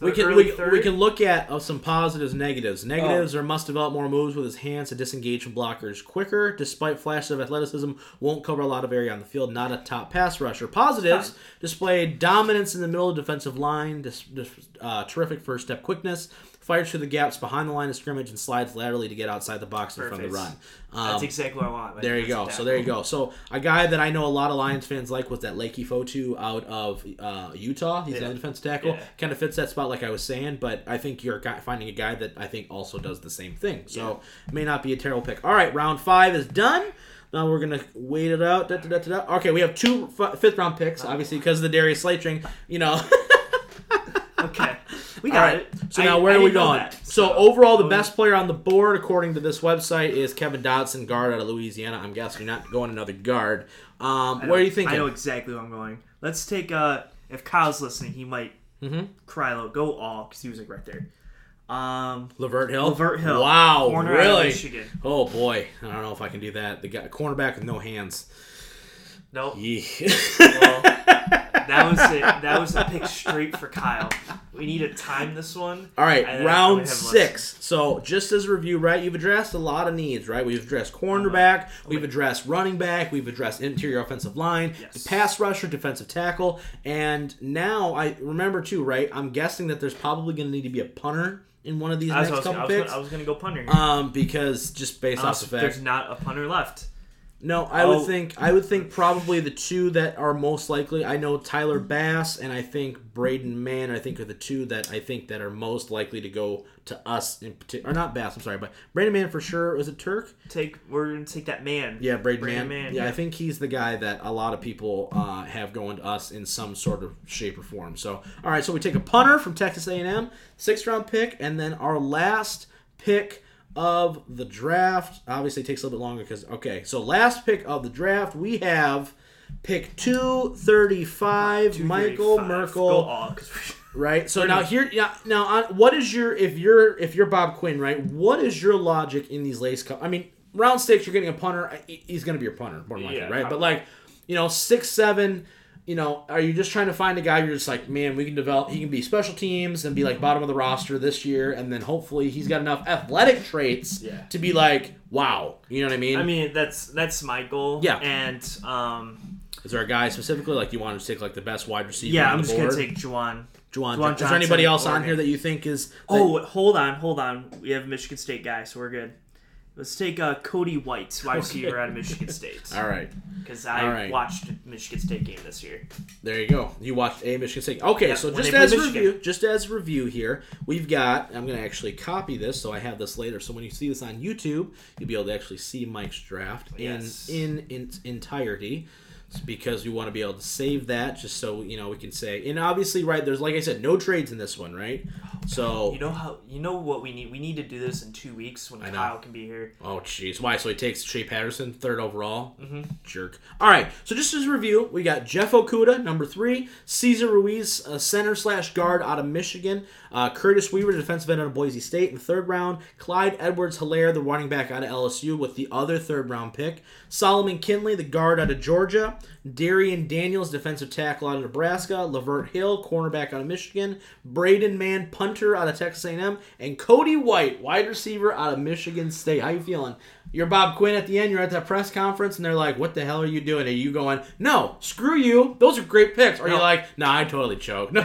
We can we, we can look at uh, some positives, negatives. Oh. Negatives are must develop more moves with his hands to disengage from blockers quicker. Despite flashes of athleticism, won't cover a lot of area on the field. Not a top pass rusher. Positives displayed dominance in the middle of the defensive line. Dis, dis, uh, terrific first step quickness. Fires through the gaps behind the line of scrimmage and slides laterally to get outside the box and from the run. Um, That's exactly what I want. there you go. So there you go. So a guy that I know a lot of Lions fans like was that Leki Fotu out of uh, Utah. He's Yeah. an defensive tackle. Yeah. Kind of fits that spot, like I was saying. But I think you're finding a guy that I think also does the same thing. So may not be a terrible pick. All right, round five is done. Now we're gonna wait it out. Da, da, da. Okay, we have two f- fifth round picks, obviously because of the Darius Slay trade. You know. Okay, we got right. it. So I- now where I are we going? that, so, overall, the best player on the board, according to this website, is Kevin Dotson, guard out of Louisiana. I'm guessing you're not going another guard. Um, where are you thinking? I know exactly where I'm going. Let's take. uh If Kyle's listening, he might Mhm. cry low. Go all because he was like right there. Um, Lavert Hill. Lavert Hill. Wow, Corner really? Michigan. Oh boy, I don't know if I can do that. The guy, cornerback with no hands. Nope. Yee. Well, that was it. That was a pick straight for Kyle. We need to time this one. All right, and then we round six. So, just as a review, right? You've addressed a lot of needs, right? We've addressed cornerback, we've addressed running back, we've addressed interior offensive line, Yes. pass rusher, defensive tackle, and now I remember too, right? I'm guessing that there's probably going to need to be a punter in one of these next was, couple I was, picks. gonna, I was gonna go punter. um, because just based off Unless the fact, there's not a punter left. No, I would Oh. think I would think probably the two that are most likely. I know Tyler Bass and I think Braden Mann. I think are the two that I think that are most likely to go to us in particular. Or not Bass. I'm sorry, but Braden Mann for sure. Was it Turk? Take we're gonna take that man. Yeah, Braden, Braden Mann. Mann, yeah, I think he's the guy that a lot of people uh, have going to us in some sort of shape or form. So, all right, so we take a punter from Texas A&M, sixth round pick, and then our last pick of the draft. Obviously, it takes a little bit longer because okay. So last pick of the draft, we have pick two thirty five. Michael 235. Merkel. Go all, 'cause we- Right. So now here, yeah, now on, what is your if you're if you're Bob Quinn, right? What is your logic in these lace cup? I mean, round six, you're getting a punter. He's going to be your punter, more than likely, Yeah, right? But like, you know, six, seven. You know, are you just trying to find a guy you're just like, man, we can develop. He can be special teams and be like bottom of the roster this year, and then hopefully he's got enough athletic traits Yeah. to be like, wow. You know what I mean? I mean, that's that's my goal. Yeah. And um, is there a guy specifically like you want to take like the best wide receiver? yeah, I'm just board? gonna take Juwan. Juwan. Juwan Is there anybody else on here that you think is? Oh, hold on, hold on. We have a Michigan State guy, so we're good. Let's take uh, Cody White, wide receiver out of Michigan State, all right. because I right. watched Michigan State game this year. There you go. You watched a Michigan State. Okay, Yeah, so just as Michigan. review, just as review here, we've got. I'm going to actually copy this so I have this later. So when you see this on YouTube, you'll be able to actually see Mike's draft Yes. in in its entirety. Because we want to be able to save that, just so you know we can say. And obviously, right there's like I said, no trades in this one, right? So You know how you know what we need? We need to do this in two weeks when. Kyle can be here. Oh, jeez. Why? So he takes Shea Patterson, third overall? Mm-hmm. Jerk. All right. So just as a review, we got Jeff Okudah, number three. Cesar Ruiz, a center slash guard out of Michigan. Uh, Curtis Weaver, defensive end out of Boise State in the third round. Clyde Edwards Helaire, the running back out of LSU, with the other third round pick. Solomon Kindley, the guard out of Georgia. Darrion Daniels, defensive tackle out of Nebraska. Lavert Hill, cornerback out of Michigan. Braden Mann, punter out of Texas A&M, and Cody White, wide receiver out of Michigan State. How you feeling? You're Bob Quinn at the end. You're at that press conference, and they're like, "What the hell are you doing?" Are you going, "No, screw you. Those are great picks." Or are you No. like, "Nah, I totally choked."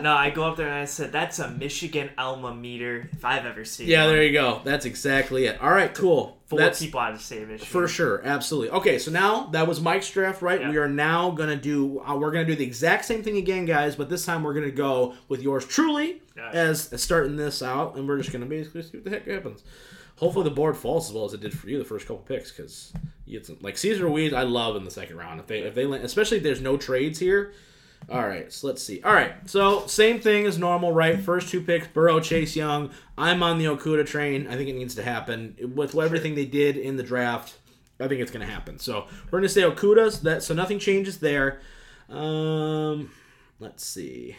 No, I go up there and I said, "That's a Michigan alma meter if I've ever seen." yeah, one." there you go. That's exactly it. All right, cool. Four That's people out of the state Michigan. For sure, absolutely. Okay, so now that was Mike's draft, right? Yeah. We are now gonna do. Uh, we're gonna do the exact same thing again, guys, but this time we're gonna go with yours truly Yeah. as, as starting this out, and we're just gonna basically see what the heck happens. Hopefully, the board falls as well as it did for you the first couple picks, because you get some like Cesar Ruiz. I love in the second round if they if they land- especially if there's no trades here. All right, so let's see. All right, so same thing as normal, right? First two picks, Burrow, Chase Young. I'm on the Okudah train. I think it needs to happen with everything they did in the draft. I think it's going to happen. So we're going to say Okudah's. That so nothing changes there. Um, let's see.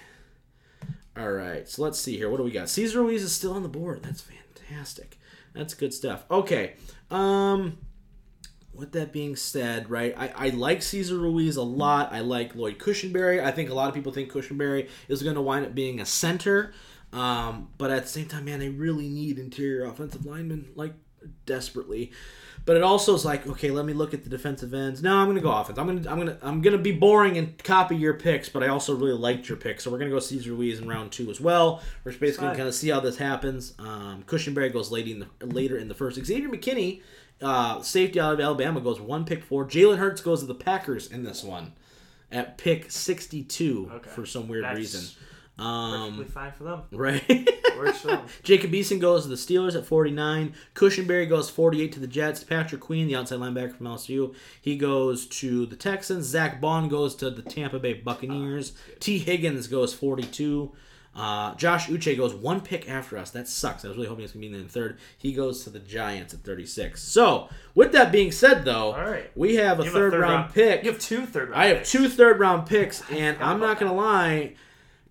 All right, so let's see here. What do we got? Cesar Ruiz is still on the board. That's fantastic. That's good stuff. Okay. Um, with that being said, right, I, I like Cesar Ruiz a lot. I like Lloyd Cushenberry. I think a lot of people think Cushenberry is going to wind up being a center. Um, but at the same time, man, they really need interior offensive linemen like desperately. But it also is like, okay, let me look at the defensive ends. No, I'm gonna go offense. I'm gonna, I'm gonna, I'm gonna be boring and copy your picks. But I also really liked your picks, so we're gonna go Cesar Ruiz in round two as well. We're just basically Fine. kind of see how this happens. Um, Cushenberry goes late in the, later in the first. Xavier McKinney, uh, safety out of Alabama, goes one pick four. Jalen Hurts goes to the Packers in this one at pick 62 Okay. for some weird That's reason. Perfectly Um, fine for them. right. Works for them. Jacob Eason goes to the Steelers at 49. Cushenberry goes 48 to the Jets. Patrick Queen, the outside linebacker from LSU, he goes to the Texans. Zack Baun goes to the Tampa Bay Buccaneers. Tee Higgins goes 42. Uh, Josh Uche goes one pick after us. That sucks. I was really hoping it's going to be in the third. He goes to the Giants at 36. So, with that being said, though, All right. we have a You have third, round, pick. You have two third round. I have picks. two third round picks, and I'm not gonna lie,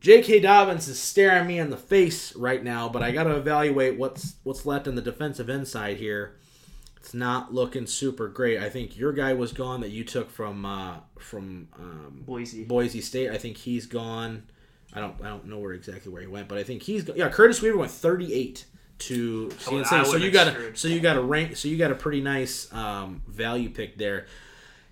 J.K. Dobbins is staring me in the face right now. But I gotta evaluate what's what's left on the defensive inside here. It's not looking super great. I think your guy was gone that you took from uh, from um, Boise. Boise State. I think he's gone. I don't I don't know where exactly where he went, but I think he's go- yeah. Curtis Weaver went 38 to CNC. So you got a so you got a rank so you got a pretty nice um, value pick there.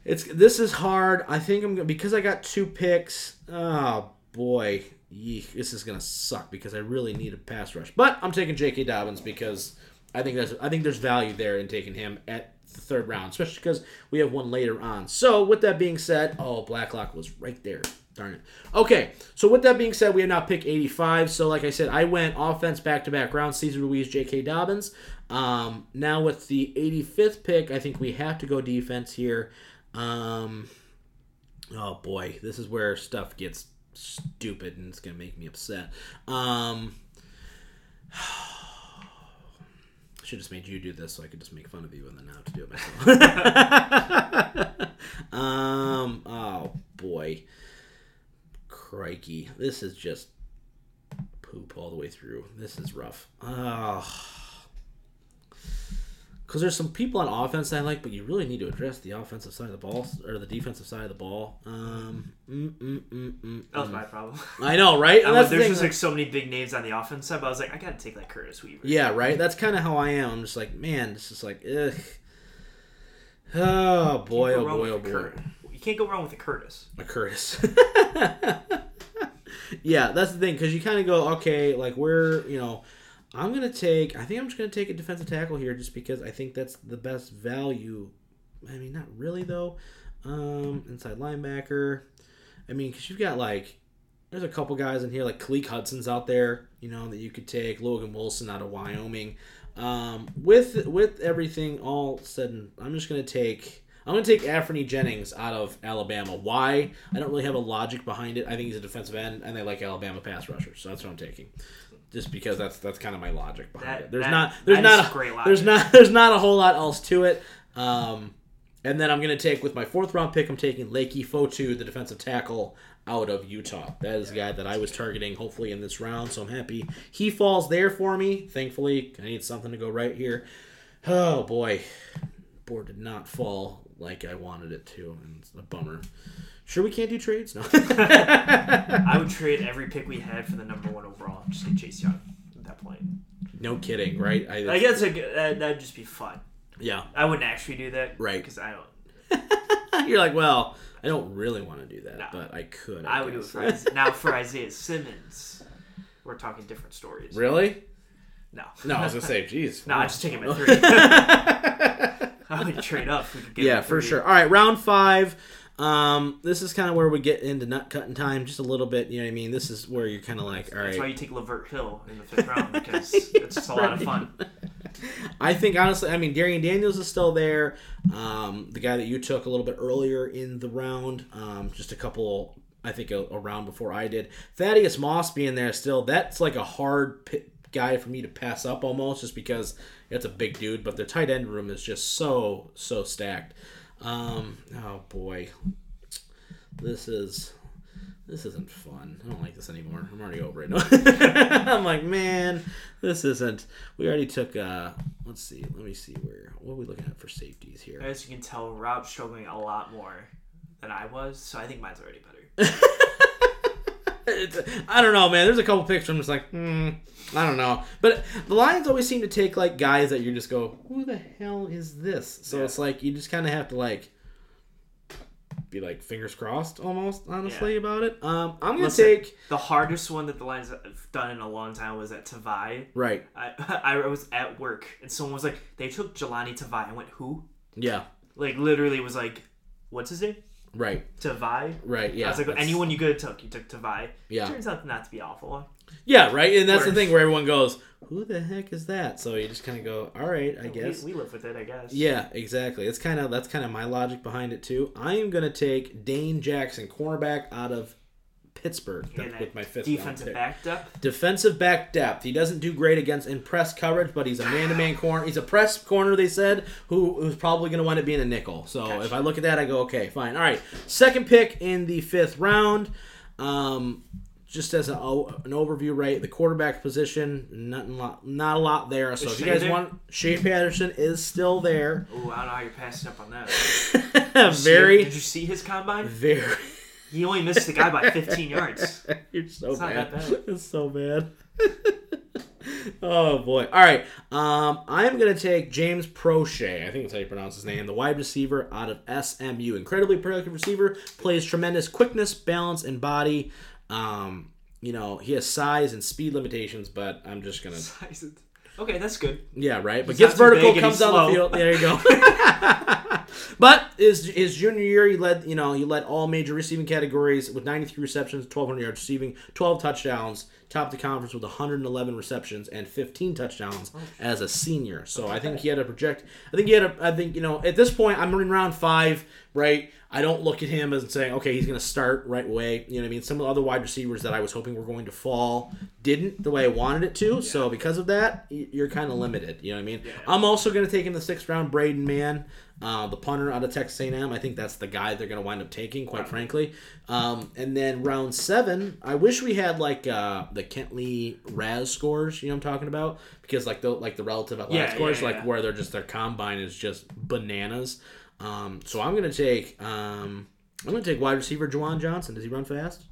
It's this is hard. I think I'm gonna because I got two picks. Oh boy, Yeek, this is gonna suck because I really need a pass rush. But I'm taking J.K. Dobbins because I think that's I think there's value there in taking him at the third round, especially because we have one later on. So with that being said, oh Blacklock was right there. Darn it. Okay, so with that being said, we have now pick 85. So like I said, I went offense back to back rounds, Cesar Ruiz, J.K. Dobbins. Um, now with the 85th pick, I think we have to go defense here. Um, oh boy, this is where stuff gets stupid and it's gonna make me upset. Um, I should just made you do this so I could just make fun of you and then have to do it myself. um, oh boy, crikey, this is just poop all the way through. This is rough. Oh. Because there's some people on offense I like, but you really need to address the offensive side of the ball or the defensive side of the ball. Um, mm, mm, mm, mm, That was mm. my problem. I know, right? I was, the there's just like- like so many big names on the offense side, but I was like, I gotta take like Curtis Weaver. Yeah, right. That's kind of how I am. I'm just like, man, this is like, ugh. Oh boy, oh boy, oh boy, You can't go wrong with a Curtis. a Curtis. yeah, that's the thing because you kind of go, okay, like we're, you know, I'm gonna take. I think I'm just gonna take a defensive tackle here, just because I think that's the best value. I mean, not really though. Um, inside linebacker. I mean, because you've got like, there's a couple guys in here like Khaleke Hudson's out there, you know, that you could take. Logan Wilson out of Wyoming. Um, with with everything all said, I'm just gonna take. I'm gonna take Anfernee Jennings out of Alabama. Why? I don't really have a logic behind it. I think he's a defensive end, and they like Alabama pass rushers, so that's what I'm taking. Just because that's that's kind of my logic behind That- it. There's that- not there's not a, great there's not there's not a whole lot else to it. Um, and then I'm gonna take with my fourth round pick. I'm taking Leki Fotu, the defensive tackle out of Utah. That is a guy that I was targeting. Hopefully in this round, so I'm happy he falls there for me. Thankfully, I need something to go right here. Oh boy, board did not fall like I wanted it to, and it's a bummer. Sure, we can't do trades. No. I would trade every pick we had for the number one overall. Just get Chase Young at that point. no kidding, right? I, I guess a, good- that, that'd just be fun. yeah. I wouldn't actually do that, Right. Because I don't. You're like, well, I don't really want to do that, No. but I could. I, I would do it for Isaiah. now for Isaiah Simmons. We're talking different stories. really? No. No, I was gonna say, geez. no, I just take him at three. I would trade up. Could get yeah, for sure. All right, round five. Um, this is kind of where we get into nut cutting time, just a little bit. You know what I mean? This is where you're kind of like, all That's why you take Lavert Hill in the fifth round because it's just a lot of fun. I think honestly, I mean, Darrion Daniels is still there. Um, the guy that you took a little bit earlier in the round, um, just a couple, I think, a, a round before I did. Thaddeus Moss being there still, that's like a hard pi guy for me to pass up almost, just because it's a big dude. But their tight end room is just so so stacked. Um, oh boy, this is. This isn't fun. I don't like this anymore. I'm already over it. I'm like, man, this isn't. We already took. uh Let's see. Let me see where. What are we looking at for safeties here? As you can tell, Rob's struggling a lot more than I was, so I think mine's already better. I don't know, man. There's a couple pictures I'm just like, hmm, I don't know. But the Lions always seem to take like guys that you just go, who the hell is this? So Yeah. it's like you just kind of have to like be like fingers crossed almost honestly Yeah. about it. Um, I'm gonna Listen. take The hardest one that the Lions have done in a long time was at Tavai. right. I, I was at work and someone was like, they took Jahlani Tavai. I went, who? Yeah, Like, literally was like, what's his name? Right, Tavai? right. Yeah, I was like, that's- anyone you could have took, you took Tavai. Yeah. Turns out not to be awful. Yeah, right. And that's the thing where everyone goes, "Who the heck is that?" So you just kind of go, "All right, I guess." We, we live with it, I guess. Yeah, exactly. It's kind of that's kind of my logic behind it too. I am gonna take Dane Jackson, cornerback out of Pittsburgh, with my fifth defensive back depth. Defensive back depth. He doesn't do great against in press coverage, but he's a man-to-man corner. He's a press corner. They said who who's probably going to wind up being a nickel. So Gotcha. if I look at that, I go okay, fine. All right, second pick in the fifth round. Um, just as a, an overview, right? The quarterback position, nothing, lot, not a lot there. So Is if you guys there? want, Shea Patterson is still there. Ooh, I don't know how you're passing up on that. Very, Did you see his combine? very. He only missed the guy by 15 yards. You're so It's bad. bad. It's so bad. oh boy! All right, um, I'm gonna take James Proche. I think that's how you pronounce his name. The wide receiver out of SMU. Incredibly productive receiver. Plays tremendous quickness, balance, and body. Um, you know he has size and speed limitations, but I'm just gonna. Size. It. Okay, that's good. Yeah, right. But He's gets vertical, comes down the field. There you go. but his his junior year, he led you know he led all major receiving categories with 93 receptions, 1,200 yards receiving, 12 touchdowns, topped the conference with 111 receptions and 15 touchdowns as a senior. So I think he had a project. I think he had a. I think you know at this point I'm in round five, right? I don't look at him as saying, okay, he's going to start right away. You know what I mean? Some of the other wide receivers that I was hoping were going to fall didn't the way I wanted it to. So because of that, you're kind of limited. You know what I mean? I'm also going to take in the sixth round Braden Mann, uh, the punter out of Texas A&M. I think that's the guy they're going to wind up taking, quite frankly. Um, and then round seven, I wish we had like uh, the Kentley Raz scores. You know what I'm talking about? Because like the like the relative athletic Yeah, scores, yeah, like yeah. where they're just their combine is just bananas. Um, so I'm gonna take um, I'm gonna take wide receiver Juwan Johnson. Does he run fast?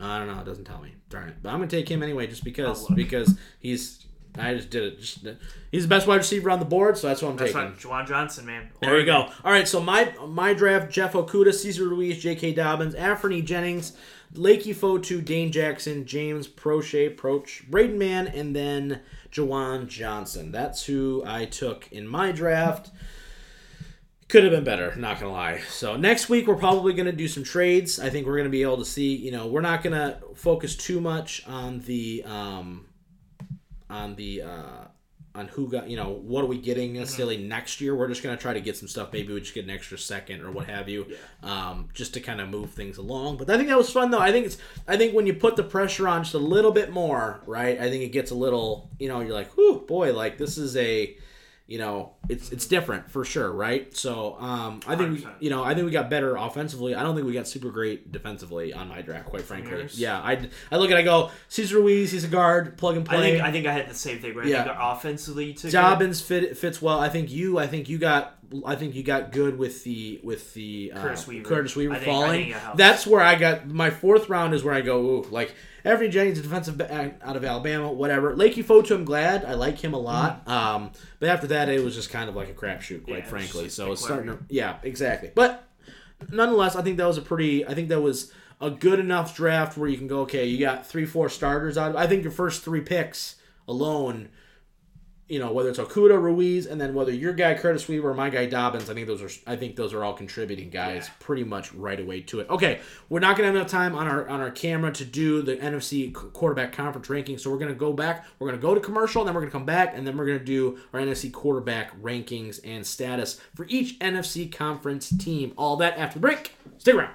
I don't know. It doesn't tell me. Darn it. But I'm gonna take him anyway, just because because he's I just did it. Just, he's the best wide receiver on the board, so that's what I'm That's taking. right, Juwan Johnson, man. There you go. All right, so my my draft: Jeff Okudah, Cesar Ruiz, J.K. Dobbins, Anfernee Jennings, Leki Fotu, Dane Jackson, James Proche, Proch, Braden Mann, and then Juwan Johnson. That's who I took in my draft. Could have been better, not gonna lie. So next week we're probably gonna do some trades. I think we're gonna be able to see. You know, we're not gonna focus too much on the um, on the uh, on who got. You know, what are we getting necessarily next year? We're just gonna try to get some stuff. Maybe we just get an extra second or what have you, um, just to kind of move things along. But I think that was fun though. I think it's. I think when you put the pressure on just a little bit more, right? I think it gets a little. You know, you're like, whew, boy, like this is a you know, it's it's different for sure, right? So um, I think we, you know I think we got better offensively. I don't think we got super great defensively on my draft, quite frankly. Yeah, I, I look at it, I go Cesar Ruiz, he's a guard, plug and I play. think I think I had the same thing. Right? Yeah. I think offensively, took. Dobbins fit fits well. I think you I think you got I think you got good with the with the uh, Curtis Weaver. Curtis Weaver I think- I falling. think it helps. That's where I got my fourth round is where I go ooh like Every Jennings, a defensive back out of Alabama, whatever. Leki Fotu, I'm glad. I like him a lot. Um, but after that, it was just kind of like a crapshoot, quite Mm-hmm. Yeah, frankly. So it's starting to, yeah, exactly. But nonetheless, I think that was a pretty. I think that was a good enough draft where you can go, okay, you got three, four starters out of. I think your first three picks alone, you know, whether it's Okudah, Ruiz, and then whether your guy Curtis Weaver or my guy Dobbins, I think those are. I think those are all contributing guys pretty much right away to it. Okay, we're not gonna have enough time on our on our camera to do the NFC quarterback conference ranking, so we're gonna go back. We're gonna go to commercial, and then we're gonna come back, and then we're gonna do our NFC quarterback rankings and status for each NFC conference team. All that after the break. Stick around.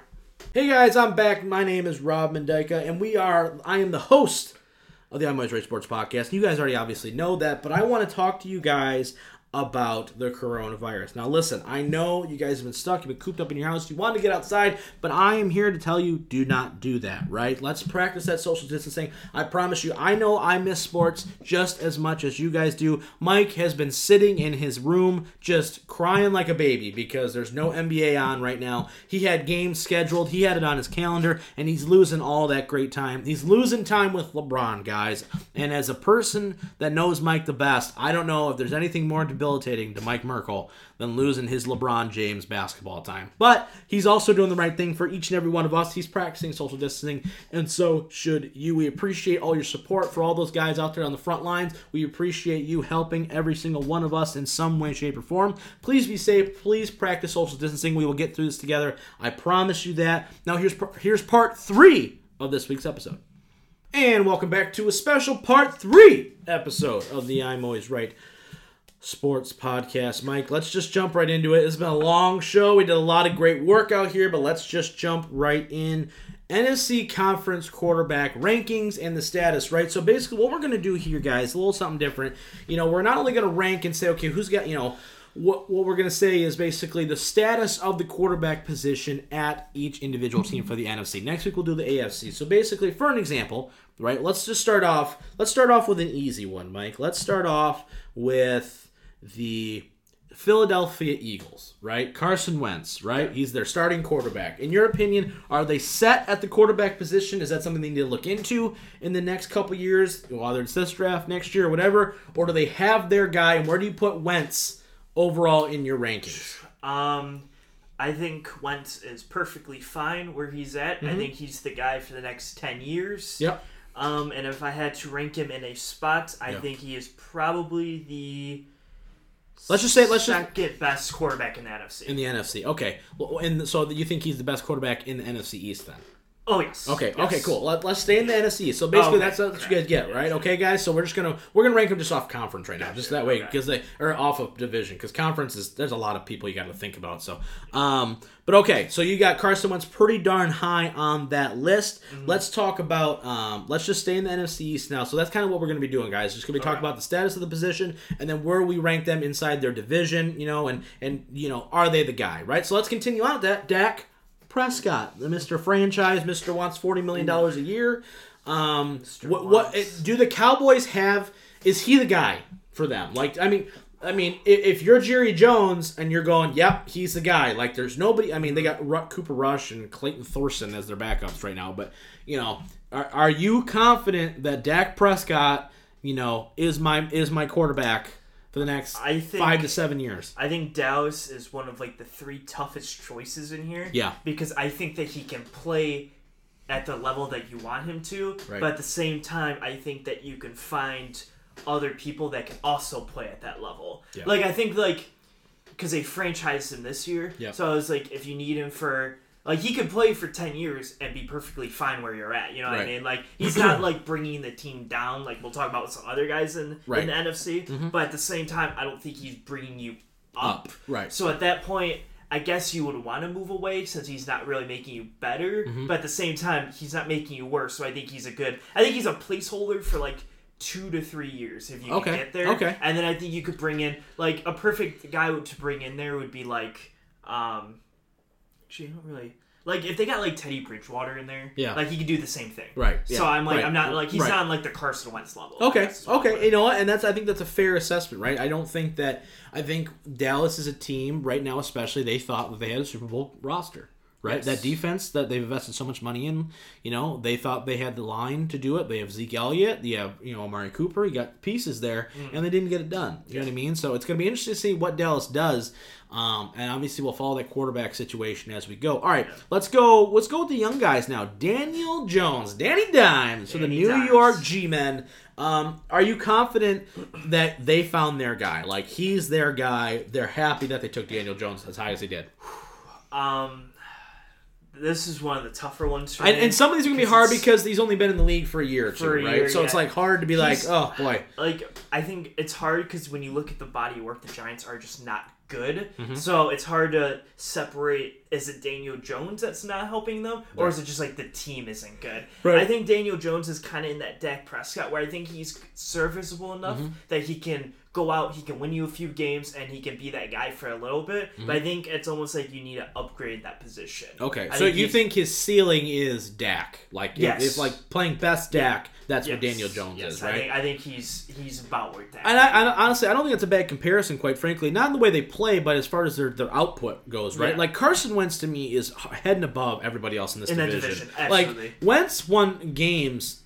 Hey guys, I'm back. My name is Rob Mendyka, and we are. I am the host of the I'm Always Right Sports podcast. You guys already obviously know that, but I want to talk to you guys about the coronavirus. Now, listen, I know you guys have been stuck, you've been cooped up in your house, you want to get outside, but I am here to tell you do not do that, right? Let's practice that social distancing. I promise you, I know I miss sports just as much as you guys do. Mike has been sitting in his room just crying like a baby because there's no NBA on right now. He had games scheduled, he had it on his calendar, and he's losing all that great time. He's losing time with LeBron, guys. And as a person that knows Mike the best, I don't know if there's anything more to Mike Merkel than losing his LeBron James basketball time. But he's also doing the right thing for each and every one of us. He's practicing social distancing, and so should you. We appreciate all your support for all those guys out there on the front lines. We appreciate you helping every single one of us in some way, shape, or form. Please be safe. Please practice social distancing. We will get through this together. I promise you that. Now here's here's part three of this week's episode. And welcome back to a special part three episode of the I'm Always Right Sports Podcast. Mike, let's just jump right into it. It's been a long show. We did a lot of great work out here, but let's just jump right in. NFC Conference quarterback rankings and the status, right? So basically, what we're going to do here, guys, a little something different. You know, we're not only going to rank and say, okay, who's got, you know, what, what we're going to say is basically the status of the quarterback position at each individual team for the NFC. Next week we'll do the AFC. So basically, for an example, right? Let's just start off. Let's start off with an easy one, Mike. Let's start off with the Philadelphia Eagles, right? Carson Wentz, right? He's their starting quarterback. In your opinion, are they set at the quarterback position? Is that something they need to look into in the next couple years, whether it's this draft, next year, or whatever? Or do they have their guy, and where do you put Wentz overall in your rankings? Um, I think Wentz is perfectly fine where he's at. Mm-hmm. I think he's the guy for the next ten years. Yep. Um, and if I had to rank him in a spot, I Yeah. think he is probably the Let's just say- let's just- second best quarterback in the NFC. in the NFC. Okay, well, and so you think he's the best quarterback in the NFC East then? Oh yes. Okay, Yes. okay, cool. Let, let's stay in the NFC. So basically, okay. that's what you guys get, right? Okay, guys. So we're just gonna we're gonna rank them just off conference right now, just that way, okay. because they are off of division, because conference is there's a lot of people you got to think about. So, um, but okay, so you got Carson Wentz pretty darn high on that list. Mm-hmm. Let's talk about um, let's just stay in the NFC East now. So that's kind of what we're gonna be doing, guys. Just gonna be talking Okay. about the status of the position and then where we rank them inside their division, you know, and and you know, are they the guy, right? So let's continue on with that. Dak. Prescott, the Mr. Franchise, Mr. wants forty million dollars a year. Um, what, what do the Cowboys have? Is he the guy for them? Like, I mean, I mean, if, if you're Jerry Jones and you're going, yep, he's the guy. Like, there's nobody. I mean, they got Cooper Rush and Clayton Thorson as their backups right now. But you know, are, are you confident that Dak Prescott, you know, is my is my quarterback for the next I think- five to seven years? I think Dallas is one of like the three toughest choices in here. Yeah. Because I think that he can play at the level that you want him to, Right. but at the same time, I think that you can find other people that can also play at that level. Yeah. Like I think like because they franchised him this year, Yeah. so I was like, if you need him for like he could play for 10 years and be perfectly fine where you're at you know what Right. i mean like he's not like bringing the team down like we'll talk about with some other guys in, Right. Mm-hmm. in the nfc but at the same time i don't think he's bringing you up, Up, right. so at that point i guess you would want to move away since he's not really making you better Mm-hmm. but at the same time he's not making you worse so i think he's a good i think he's a placeholder for like two to three years if you Okay, can get there okay. and then i think you could bring in like a perfect guy to bring in there would be like um Actually, I don't really like if they got like Teddy Bridgewater in there. Yeah. like he could do the same thing. Right, So I'm like, right, I'm not like he's right. not on like the Carson Wentz level. Okay, That's what I'm okay, you know what, and that's I think that's a fair assessment, right? I don't think that I think Dallas is a team right now, especially they thought that they had a Super Bowl roster, right? Yes. That defense that they've invested so much money in, you know, they thought they had the line to do it. They have Zeke Elliott, you have you know Amari Cooper, you got pieces there, Mm. and they didn't get it done. You know what I mean? So it's going to be interesting to see what Dallas does. Um, and obviously we'll follow that quarterback situation as we go. All right, let's go. Let's go with the young guys now. Daniel Jones, Danny Dimes, for the New Dimes. York G-men. Um, are you confident that they found their guy? Like he's their guy. They're happy that they took Daniel Jones as high as they did. Um, this is one of the tougher ones for And, me. and some of these are gonna be hard because he's only been in the league for a year or two, right? year, so it's like hard to be like, oh boy, like I think it's hard because when you look at the body of work, the Giants are just not good. Mm-hmm. So it's hard to separate. Is it Daniel Jones that's not helping them, or is it just like the team isn't good? Right. I think Daniel Jones is kind of in that Dak Prescott where I think he's serviceable enough Mm-hmm. that he can go out, he can win you a few games, and he can be that guy for a little bit. But I think it's almost like you need to upgrade that position. Mm-hmm. Okay, I so you think his ceiling is Dak? Like, Yes. if, like playing best Dak, that's what Daniel Jones yes, is, I right? think, I think he's he's about where Dak. And I, I honestly, I don't think it's a bad comparison, quite frankly. Not in the way they play, but as far as their, their output goes, right? Yeah. Like Carson Wentz to me is head and above everybody else in this In that division. division, like. Wentz won games.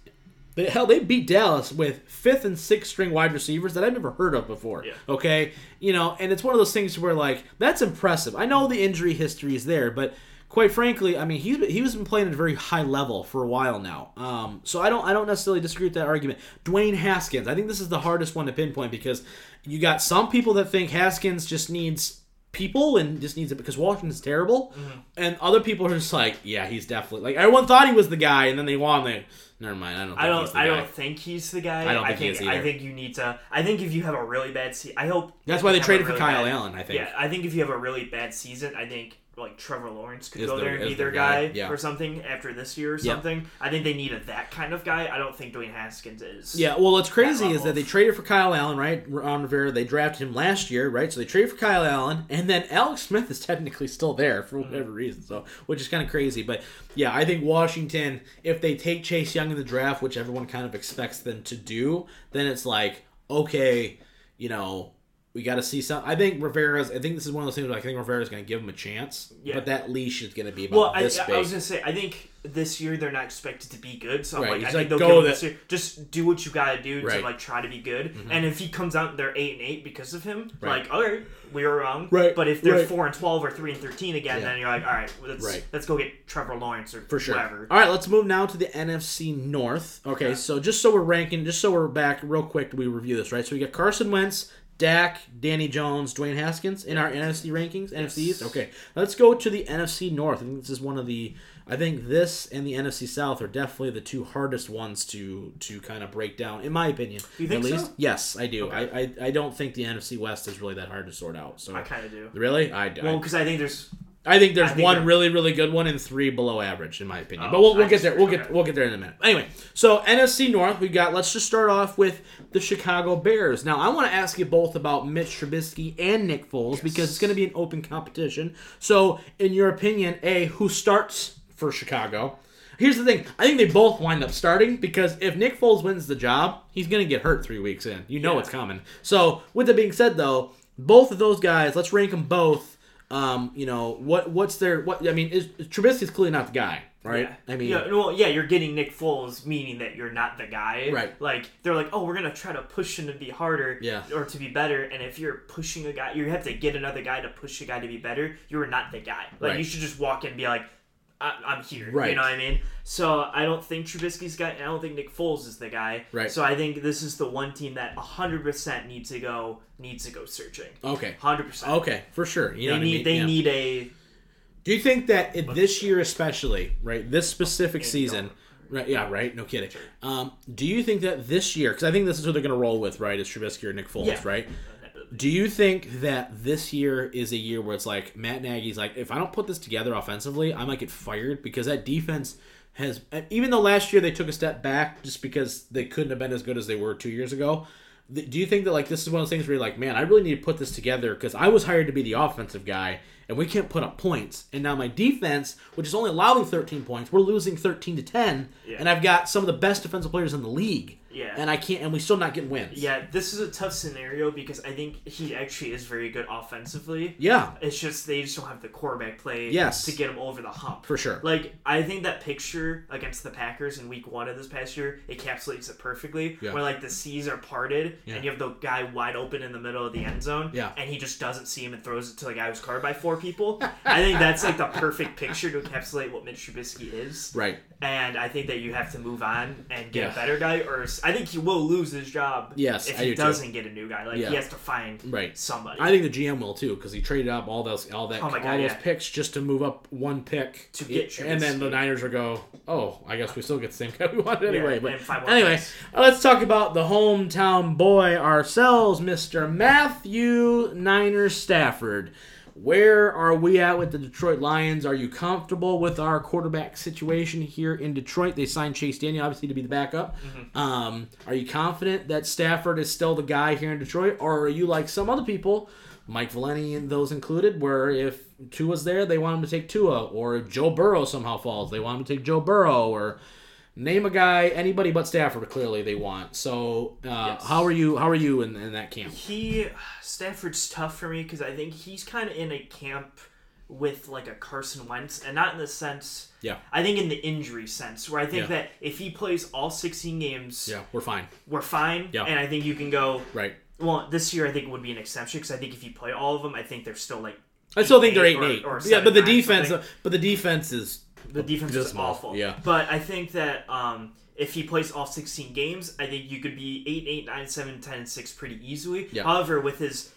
They, hell, they beat Dallas with fifth and sixth string wide receivers that I've never heard of before. Yeah. Okay, you know, and it's one of those things where like that's impressive. I know the injury history is there, but quite frankly, I mean he's he's been playing at a very high level for a while now. Um, so I don't I don't necessarily disagree with that argument. Dwayne Haskins, I think this is the hardest one to pinpoint because you got some people that think Haskins just needs people and just needs it because Washington's terrible, and other people are just like, yeah, he's definitely like everyone thought he was the guy, and then they won. They never mind. I don't. Think I don't. I guy. don't think he's the guy. I don't think he think. is I think you need to. I think if you have a really bad season, I hope That's why they traded a for Kyle bad- Allen. I think. Yeah, I think if you have a really bad season, I think like Trevor Lawrence could Is go the- there and be the their guy, guy, yeah. or something after this year or something. I think they need a that kind of guy. I don't think Dwayne Haskins is. Yeah, well, what's crazy level is that they traded for Kyle Allen, right? Ron Rivera, they drafted him last year, right? So they traded for Kyle Allen, and then Alex Smith is technically still there for Mm-hmm. whatever reason, so which is kind of crazy. But yeah, I think Washington, if they take Chase Young in the draft, which everyone kind of expects them to do, then it's like, okay, you know, we got to see some. I think Rivera's. I think this is one of those things. Where I think Rivera's going to give him a chance, Yeah. but that leash is going to be about Well, I, this I big. was gonna say, I think this year they're not expected to be good, so I'm like, he's I like, think they'll go give him this year. Just do what you gotta do Right. Mm-hmm. to like try to be good. And if he comes out they're eight and eight because of him, Right. like, all right, we were wrong. Right, But if they're right. four and twelve or three and thirteen again, Yeah. then you're like, all right, let's Right. let's go get Trevor Lawrence or for sure. whatever. All right, let's move now to the NFC North. Okay, Yeah. so just so we're ranking, just so we're back real quick, we review this right. So we got Carson Wentz, Dak, Danny Jones, Dwayne Haskins in our NFC rankings. NFC East. Okay, let's go to the NFC North. I think this is one of the. I think this and the NFC South are definitely the two hardest ones to to kind of break down, in my opinion. You think At least, so? yes, I do. Okay. I, I I don't think the NFC West is really that hard to sort out. So I kind of do. really, I, I Well, because I think there's I think there's I think one really, really good one and three below average, in my opinion. Oh, but we'll, we'll get there. We'll get we'll get there in a minute. Anyway, so NFC North, we got. Let's just start off with the Chicago Bears. Now, I want to ask you both about Mitch Trubisky and Nick Foles because it's going to be an open competition. So, in your opinion, a who starts for Chicago? Here's the thing. I think they both wind up starting because if Nick Foles wins the job, he's going to get hurt three weeks in. You know Yeah. it's coming. So, with that being said, though, both of those guys, let's rank them both. Um, you know what? What's their what? I mean, is, Trubisky's clearly not the guy, right? Yeah. I mean, yeah, well, yeah, you're getting Nick Foles, meaning that you're not the guy. Right. Like they're like, oh, we're gonna try to push him to be harder, Yeah. or to be better. And if you're pushing a guy, you have to get another guy to push a guy to be better. You're not the guy. Like Right. you should just walk in and be like, I- I'm here. Right. You know what I mean? So I don't think Trubisky's guy. I don't think Nick Foles is the guy. Right. So I think this is the one team that 100% needs to go needs to go searching. okay, 100%. okay, for sure. You know They what I need mean? they Yeah. need a Do you think that it, this year, especially, right, this specific season, right? Yeah, right. No kidding. Um, do you think that this year, because I think this is who they're going to roll with, right? Is Trubisky or Nick Foles, Yeah. right? Do you think that this year is a year where it's like Matt Nagy's like, if I don't put this together offensively, I might get fired because that defense has, even though last year they took a step back just because they couldn't have been as good as they were two years ago. Do you think that like this is one of those things where you're like, man, I really need to put this together because I was hired to be the offensive guy and we can't put up points, and now my defense, which is only allowing 13 points, we're losing 13 to 10, Yeah. and I've got some of the best defensive players in the league, Yeah. and I can't, and we still not getting wins. Yeah, this is a tough scenario because I think he actually is very good offensively. yeah, It's just they just don't have the quarterback play Yes. to get him over the hump. for sure. Like I think that picture against the Packers in Week One of this past year encapsulates it perfectly. Yeah. Where like the seas are parted Yeah. and you have the guy wide open in the middle of the end zone. Yeah. And he just doesn't see him and throws it to the guy who's covered by four people. I think that's like the perfect picture to encapsulate what Mitch Trubisky is. right. And I think that you have to move on and get Yeah. a better guy, or I think he will lose his job. Yes, if I he do doesn't get a new guy, like Yeah. he has to find Right. somebody. I think the GM will too because he traded up all those all that Oh my all those yeah. picks just to move up one pick To get and then the Niners will go, oh, I guess we still get the same guy we wanted anyway. and but anyway, picks. let's talk about the hometown boy ourselves, Mister Matthew Niners Stafford. Where are we at with the Detroit Lions? Are you comfortable with our quarterback situation here in Detroit? They signed Chase Daniel, obviously, to be the backup. Mm-hmm. Um, are you confident that Stafford is still the guy here in Detroit, or are you like some other people, Mike Valenti and those included, where if Tua's there, they want him to take Tua, or if Joe Burrow somehow falls, they want him to take Joe Burrow, or name a guy, anybody but Stafford. Clearly, they want. So, uh, Yes. how are you? How are you in, in that camp? He Stafford's tough for me because I think he's kind of in a camp with like a Carson Wentz, and not in the sense. Yeah. I think in the injury sense, where I think Yeah. that if he plays all 16 games, Yeah, we're fine. we're fine. Yeah. And I think you can go. Right. Well, this year I think would be an exception because I think if you play all of them, I think they're still like I still think they're eight and eight. or yeah, but the defense, something. but the defense is the defense Just is awful. yeah. But I think that um, if he plays all 16 games, I think you could be 8, 8, 9, 7, 10, 6 pretty easily. Yeah. However, with his.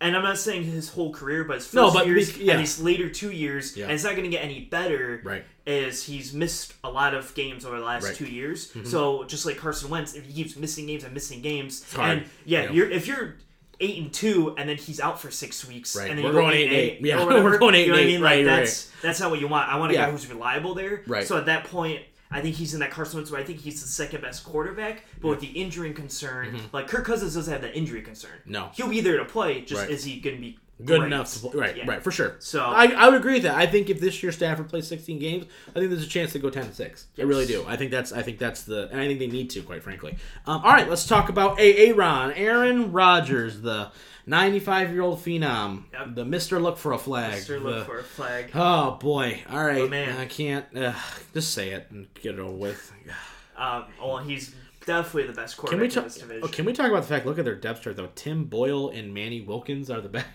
And I'm not saying his whole career, but his first No, but years bec- yeah. and his later two years, Yeah. and it's not going to get any better. Right. Is he's missed a lot of games over the last Right. Mm-hmm. two years. So just like Carson Wentz, if he keeps missing games and missing games, and yeah, Yeah. you're if you're eight and two, and then he's out for six weeks, Right. and then We're going eight and eight eight. Yeah, whatever, we're going eight you know what I eight. mean? Right, Like right, that's that's not what you want. I want a Yeah. guy who's reliable there. Right. So at that point, I think he's in that Carson Wentz where I think he's the second best quarterback. But with the injury concern, like Kirk Cousins doesn't have that injury concern. Mm-hmm. No. he'll be there to play. Just Right. is he going to be good great. enough to play. Right, Yeah. right, for sure. So- I, I would agree with that. I think if this year Stafford plays 16 games, I think there's a chance to go 10 and six. I really do. I think that's I think that's the and I think they need to, quite frankly. Um, all right, let's talk about Aaron Aaron Rodgers, the 95 year old phenom, Yep. the Mister Look for a Flag. The- look for a flag. Oh boy! All right, Oh, man. I can't. Uh, just say it and get it over with. Um, well, he's definitely the best Can quarterback we in this division. Oh, can we talk about the fact? Look at their depth chart though. Tim Boyle and Manny Wilkins are the back.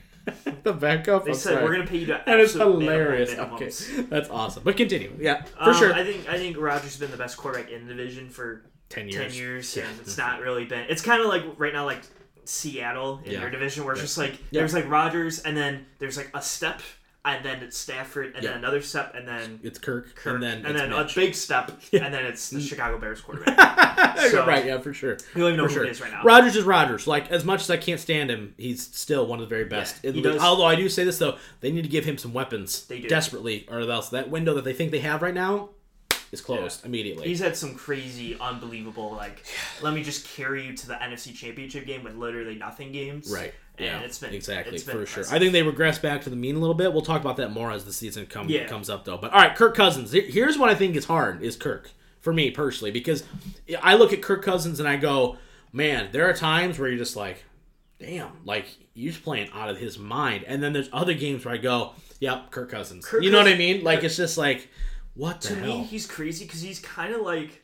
The backup. They I'm said sorry. we're gonna pay you to and it's hilarious. Okay, that's awesome. But continue. Yeah, for Um, sure. I think I think Rodgers has been the best quarterback in the division for ten years. Ten years, Yeah. it's not really been. It's kind of like right now, like Seattle in Yeah. their division, where it's Yeah. just like Yeah. there's like Rogers, and then there's like a step, and then it's Stafford, and Yeah. then another step, and then It's Kirk, Kirk, and then and then Mitch. a big step, and then it's the Chicago Bears quarterback. So- right, yeah, for sure. You don't even know For who sure. it is right now. Rodgers is Rodgers. Like as much as I can't stand him, he's still one of the very best. Yeah, does- Although I do say this though, they need to give him some weapons They do. desperately, or else that window that they think they have right now is closed immediately. He's had some crazy, unbelievable, like, let me just carry you to the NFC Championship game with literally nothing games. Right. And yeah. it's been exactly it's been for sure. I think they regress back to the mean a little bit. We'll talk about that more as the season come, Yeah. comes up, though. But all right, Kirk Cousins. Here's what I think is hard: is Kirk for me personally because I look at Kirk Cousins and I go, man, there are times where you're just like, damn, like he's playing out of his mind, and then there's other games where I go, yep, Kirk Cousins. Kirk you know what I mean? Like it's just like, what the to hell? me, he's crazy because he's kind of like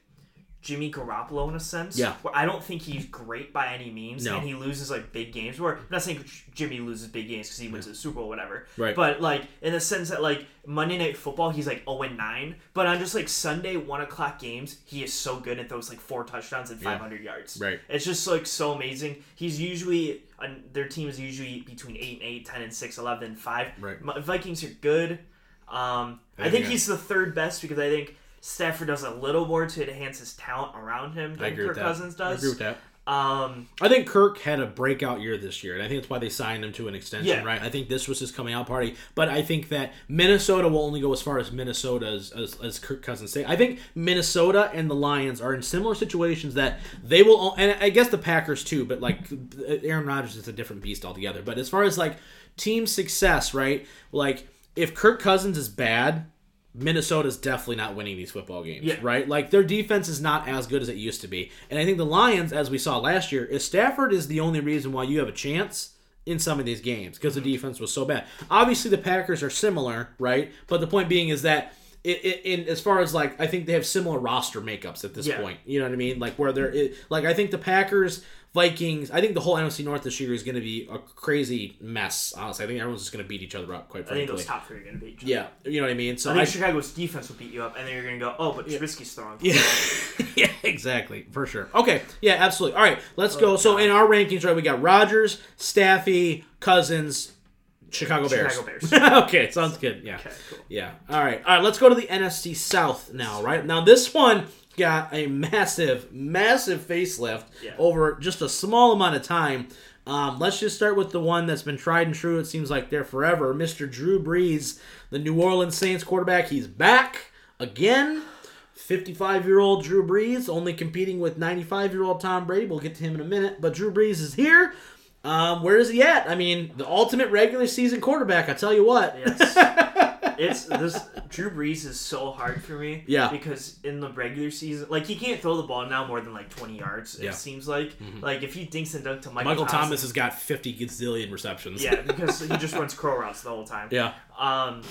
Jimmy Garoppolo in a sense. Yeah. Where I don't think he's great by any means, No. and he loses like big games. Where I'm not saying Jimmy loses big games because he wins the Super Bowl, or whatever. Right. But like in the sense that like Monday Night Football, he's like 0 and 9. But on just like Sunday one o'clock games, he is so good and throws like four touchdowns and 500 yards. Right. It's just like so amazing. He's usually on their team is usually between 8 and 8, 10 and 6, 11 and 5. Right. Vikings are good. Um, I, I think think he's the third best because I think Stafford does a little more to enhance his talent around him I than agree Kirk with that. Cousins I agree with that. Um, I think Kirk had a breakout year this year, and I think that's why they signed him to an extension, Yeah. right? I think this was his coming out party, but I think that Minnesota will only go as far as Minnesota as, as, as Kirk Cousins say. I think Minnesota and the Lions are in similar situations that they will, and I guess the Packers too, but like Aaron Rodgers is a different beast altogether. But as far as like team success, right? Like if Kirk Cousins is bad, Minnesota's definitely not winning these football games, Yeah. right? Like their defense is not as good as it used to be. And I think the Lions, as we saw last year, is Stafford is the only reason why you have a chance in some of these games because the mm-hmm. defense was so bad. Obviously, the Packers are similar, right? But the point being is that. It, it, in as far as like I think they have similar roster makeups at this Yeah. point. You know what I mean? Like where they're it, like I think the Packers, Vikings. I think the whole NFC North this year is going to be a crazy mess. Honestly, I think everyone's just going to beat each other up. Quite frankly, I think those top three are going to beat. each other. yeah, you know what I mean. So I think I- Chicago's defense will beat you up, and then you're going to go, oh, but Trubisky's throwing. Yeah, yeah, exactly, for sure. Okay, yeah, absolutely. All right, let's go. Oh, so in our rankings, right, we got Rodgers, Staffy, Cousins, Chicago Bears. Chicago Bears. okay, sounds good. Yeah, Okay, cool. yeah. All right, all right. Let's go to the NFC South now. Right now, this one got a massive, massive facelift Yeah. over just a small amount of time. Um, let's just start with the one that's been tried and true. It seems like they're forever. Mr. Drew Brees, the New Orleans Saints quarterback. He's back again. 55 year old Drew Brees, only competing with 95 year old Tom Brady. We'll get to him in a minute. But Drew Brees is here. Um, where is he at? I mean, the ultimate regular season quarterback. I tell you what. Yes. it's this Drew Brees is so hard for me. Yeah. Because in the regular season, like he can't throw the ball now more than like twenty yards. It Yeah. Mm-hmm. seems like like if he dinks and dunk to Michael, Michael Thomas, Thomas has got 50 gazillion receptions. yeah, because he just runs crow routes the whole time. Yeah. Um,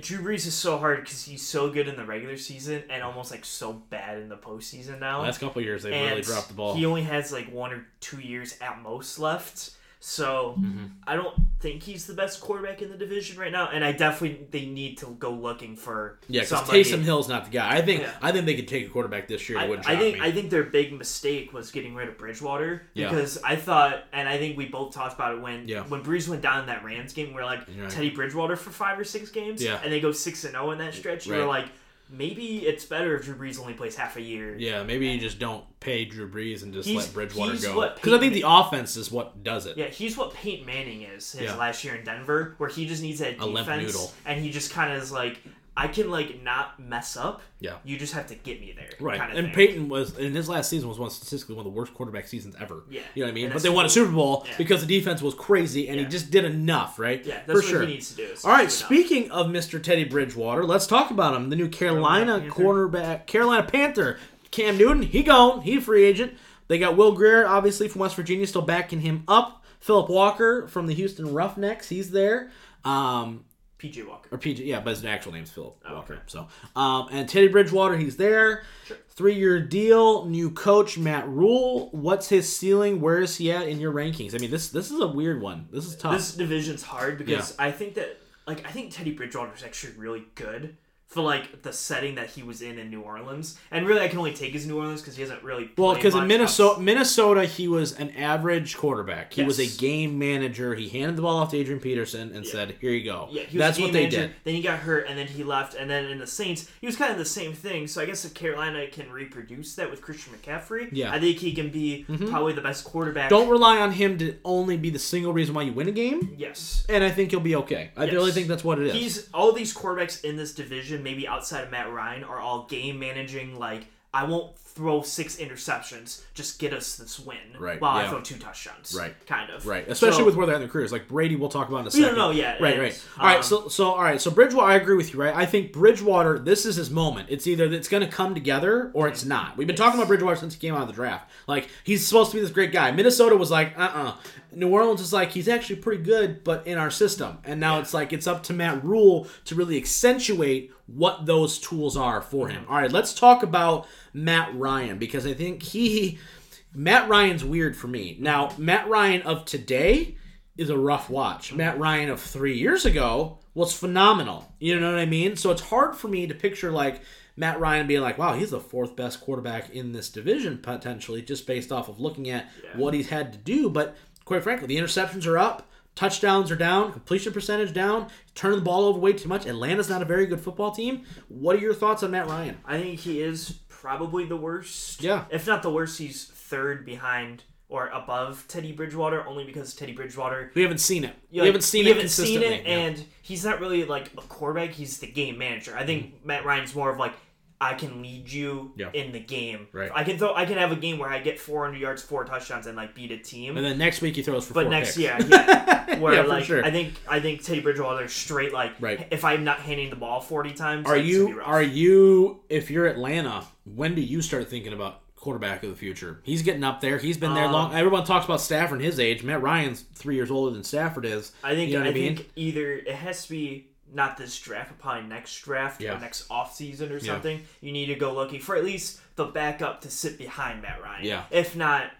Drew Brees is so hard because he's so good in the regular season and almost like so bad in the postseason now. Last couple years, they've and really dropped the ball. He only has like one or two years at most left. So Mm-hmm. I don't think he's the best quarterback in the division right now, and I definitely they need to go looking for yeah, because. Taysom Hill's not the guy. I think Yeah. I think they could take a quarterback this year. I, I think me. I think their big mistake was getting rid of Bridgewater Yeah. because I thought, and I think we both talked about it when Yeah. when Brees went down in that Rams game. We are like Right. Teddy Bridgewater for five or six games, Yeah. and they go six and zero in that stretch. You were Right. like, maybe it's better if Drew Brees only plays half a year. yeah, maybe you just don't pay Drew Brees and just He's- let Bridgewater go. Because I think the offense is what does it. Yeah, he's what Peyton Manning is his Yeah. last year in Denver, where he just needs that defense, noodle. and he just kind of is like, I can like not mess up. Yeah. You just have to get me there. Right, Kind of and thing. Peyton was in his last season was one statistically one of the worst quarterback seasons ever. Yeah. you know what I mean. And But they won a Super Bowl Yeah. because the defense was crazy, and he just did enough, right? Yeah, for that's what sure. he needs to do. All right, do enough. speaking of Mr. Teddy Bridgewater, let's talk about him. The new Carolina Carolina cornerback, Carolina Panther, Cam Newton. He gone. He a free agent. They got Will Grier, obviously from West Virginia, still backing him up. Philip Walker from the Houston Roughnecks, he's there. Um, PJ Walker. or PJ, yeah, but his actual name's Philip Oh, Walker. okay. So, um, and Teddy Bridgewater, he's there. Sure. Three year deal, new coach Matt Rhule. What's his ceiling? Where is he at in your rankings? I mean, this this is a weird one. This is tough. This division's hard because I think that like I think Teddy Bridgewater is actually really good for like the setting that he was in in New Orleans. And really, I can only take his New Orleans because he hasn't really. well, because in Minnesota, Minnesota, he was an average quarterback. He was a game manager. He handed the ball off to Adrian Peterson and said, "Here you go." Yeah, he was That's what they manager, did. Then he got hurt, and then he left. And then in the Saints, he was kind of the same thing. So I guess if Carolina can reproduce that with Christian McCaffrey, Yeah. Mm-hmm. I think he can be probably the best quarterback. Don't rely on him to only be the single reason why you win a game. Yes. And I think he'll be okay. I Yes. really think that's what it is. He's all these quarterbacks in this division, maybe outside of Matt Ryan, are all game managing. Like I won't throw six interceptions, just get us this win. Right, While I throw two touchdowns. Right. Kind of. Right, especially So- with where they're at in their careers. Like Brady, we'll talk about in a second. no, no, yeah, Right, right. All right, um, so so all right, so Bridgewater, I agree with you, right? I think Bridgewater, this is his moment. It's either it's going to come together or it's not. We've been talking about Bridgewater since he came out of the draft. Like he's supposed to be this great guy. Minnesota was like, uh, uh New Orleans is like he's actually pretty good, but in our system. And now it's like it's up to Matt Rhule to really accentuate what those tools are for him. All right, let's talk about Matt Ryan because I think he. Matt Ryan's weird for me. Now, Matt Ryan of today is a rough watch. Matt Ryan of three years ago was phenomenal. You know what I mean? So it's hard for me to picture like Matt Ryan being like, wow, he's the fourth best quarterback in this division potentially, just based off of looking at what he's had to do. But quite frankly, the interceptions are up. Touchdowns are down, completion percentage down, turning the ball over way too much. Atlanta's not a very good football team. What are your thoughts on Matt Ryan? I think he is probably the worst. Yeah. If not the worst, he's third behind or above Teddy Bridgewater, only because Teddy Bridgewater We haven't seen it. you we haven't seen we it haven't seen it, Yeah. and he's not really like a quarterback. He's the game manager. I think mm-hmm. Matt Ryan's more of like I can lead you Yeah. in the game. Right. I can throw. I can have a game where I get 400 yards, four touchdowns, and like beat a team. and then next week he throws for but four next picks. year, yeah, where Yeah, for like sure. I think I think Teddy Bridgewater straight like Right. if I'm not handing the ball 40 times, Are like, it's be you rough. are you if you're Atlanta, when do you start thinking about quarterback of the future? He's getting up there. He's been there Um, long. Everyone talks about Stafford his age. Matt Ryan's three years older than Stafford is. I think you know what I, I mean? think either it has to be not this draft, but probably next draft Yeah. or next off season or something. You need to go looking for at least the backup to sit behind Matt Ryan. Yeah. If not,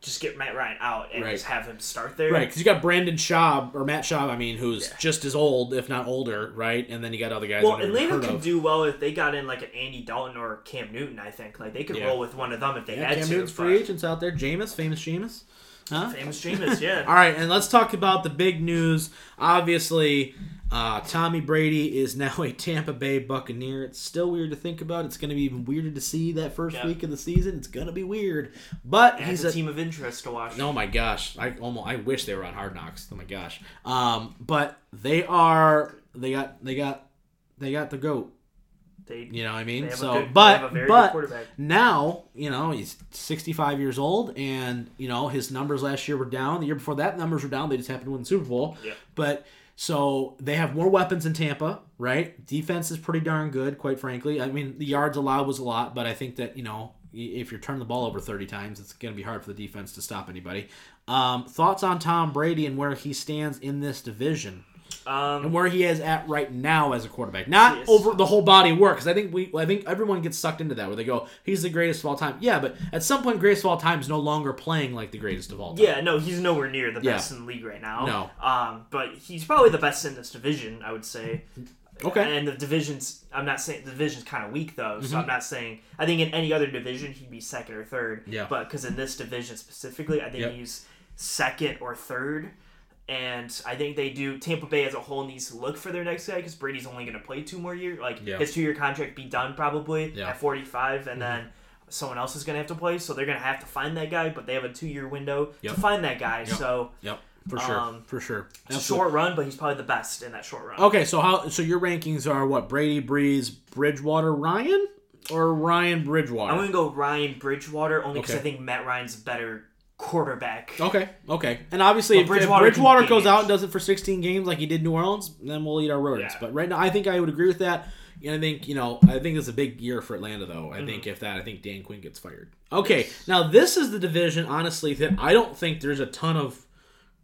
just get Matt Ryan out and Right. just have him start there. Right, because you got Brandon Schaub or Matt Schaub, I mean, who's Yeah. just as old, if not older, right? And then you got other guys. Well, Atlanta could of. do well if they got in like an Andy Dalton or Cam Newton. I think like they could Yeah. roll with one of them if they Yeah, had Cam to. Newton's free agents out there. Jameis, famous Jameis. Huh? Famous Jameis, yeah. All right, and let's talk about the big news. Obviously, uh, Tommy Brady is now a Tampa Bay Buccaneer. It's still weird to think about. It's going to be even weirder to see that first Yeah. week of the season. It's going to be weird, but He's he's a a team of interest to watch. Oh my gosh, I almost I wish they were on Hard Knocks. Oh my gosh. Um, but they are. They got. They got. They got the goat. They, You know what I mean? so, good, but have a very good but now you know he's 65 years old, and you know his numbers last year were down. The year before that, numbers were down. They just happened to win the Super Bowl. Yeah. But so they have more weapons in Tampa, right? Defense is pretty darn good, quite frankly. I mean, the yards allowed was a lot, but I think that you know if you're turning the ball over 30 times, it's going to be hard for the defense to stop anybody. Um, thoughts on Tom Brady and where he stands in this division? Um, and where he is at right now as a quarterback, not Yes. over the whole body of work. Because I think we, I think everyone gets sucked into that where they go, he's the greatest of all time. Yeah, but at some point, greatest of all time is no longer playing like the greatest of all time. Yeah, no, he's nowhere near the Yeah. best in the league right now. No. Um, but he's probably the best in this division, I would say. Okay. And the division's, I'm not saying the division's kind of weak though, Mm-hmm. so I'm not saying. I think in any other division he'd be second or third. Yeah. But because in this division specifically, I think Yep. he's second or third. And I think they do. Tampa Bay as a whole needs to look for their next guy because Brady's only going to play two more years. Like Yeah. his two year contract be done probably Yeah. at 45, and then someone else is going to have to play. So they're going to have to find that guy, but they have a two year window Yep. to find that guy. Yep. So Yep. for sure, Um, for sure. It's a Absolutely. short run, but he's probably the best in that short run. Okay, so how? So your rankings are what? Brady, Brees, Bridgewater, Ryan, or Ryan Bridgewater? I'm gonna go Ryan Bridgewater only because Okay. I think Matt Ryan's better quarterback. Okay, okay. And obviously, if Bridgewater if Bridgewater goes out and does it for 16 games like he did New Orleans, then we'll eat our rodents. Yeah. But right now, I think I would agree with that. And I think, you know, I think it's a big year for Atlanta, though. I Mm-hmm. think if that, I think Dan Quinn gets fired. Okay, now this is the division, honestly, that I don't think there's a ton of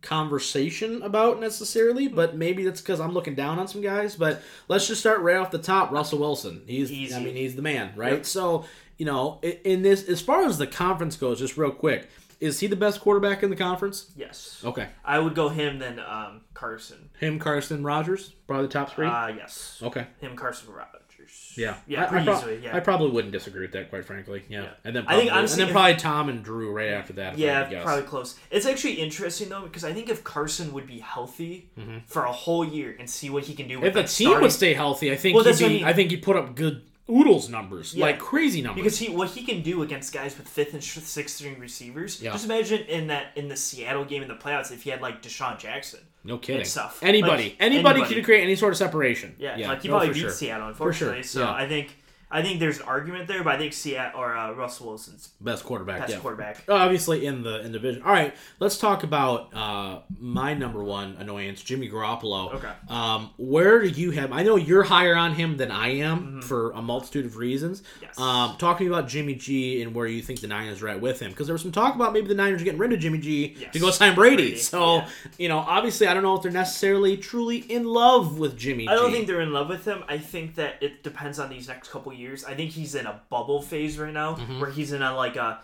conversation about necessarily, but maybe that's because I'm looking down on some guys. But let's just start right off the top. Russell Wilson. He's, Easy. I mean, he's the man, right? Yep. So, you know, in this, as far as the conference goes, just real quick, is he the best quarterback in the conference? Yes. Okay. I would go him then um, Carson. Him, Carson, Rodgers, probably the top three. Uh, yes. okay. Him, Carson, Rodgers. Yeah. Yeah, I, I, pretty prob- easily. Yeah. I probably wouldn't disagree with that, quite frankly. Yeah. Yeah. And then I probably, think, honestly, and then if- probably Tom and Drew right after that. If I Yeah, probably close. It's actually interesting though because I think if Carson would be healthy for a whole year and see what he can do, with Mm-hmm. If the team starting- would stay healthy, I think Well, he'd what I mean. I think he'd put up good oodles numbers, Yeah. like crazy numbers. because he what he can do against guys with fifth and sixth string receivers. Yeah. Just imagine in that in the Seattle game in the playoffs if he had like DeSean Jackson. no kidding. stuff. Anybody, Like, anybody, anybody. can create any sort of separation. Yeah, like he no, probably beat sure. Seattle sure, unfortunately. So yeah. I think I think there's an argument there, but I think Seattle or uh, Russell Wilson's Best quarterback. best yeah. quarterback. Obviously in the in division. All right, let's talk about uh, my number one annoyance, Jimmy Garoppolo. Okay. Um, where do you have? I know you're higher on him than I am for a multitude of reasons. Mm-hmm. Yes. Um, talk to me about Jimmy G and where you think the Niners are at with him, because there was some talk about maybe the Niners are getting rid of Jimmy G Yes. to go sign Brady. Brady, So yeah. you know, obviously, I don't know if they're necessarily truly in love with Jimmy. I don't G. think they're in love with him. I think that it depends on these next couple years. I think he's in a bubble phase right now, Mm-hmm. where he's in a like a.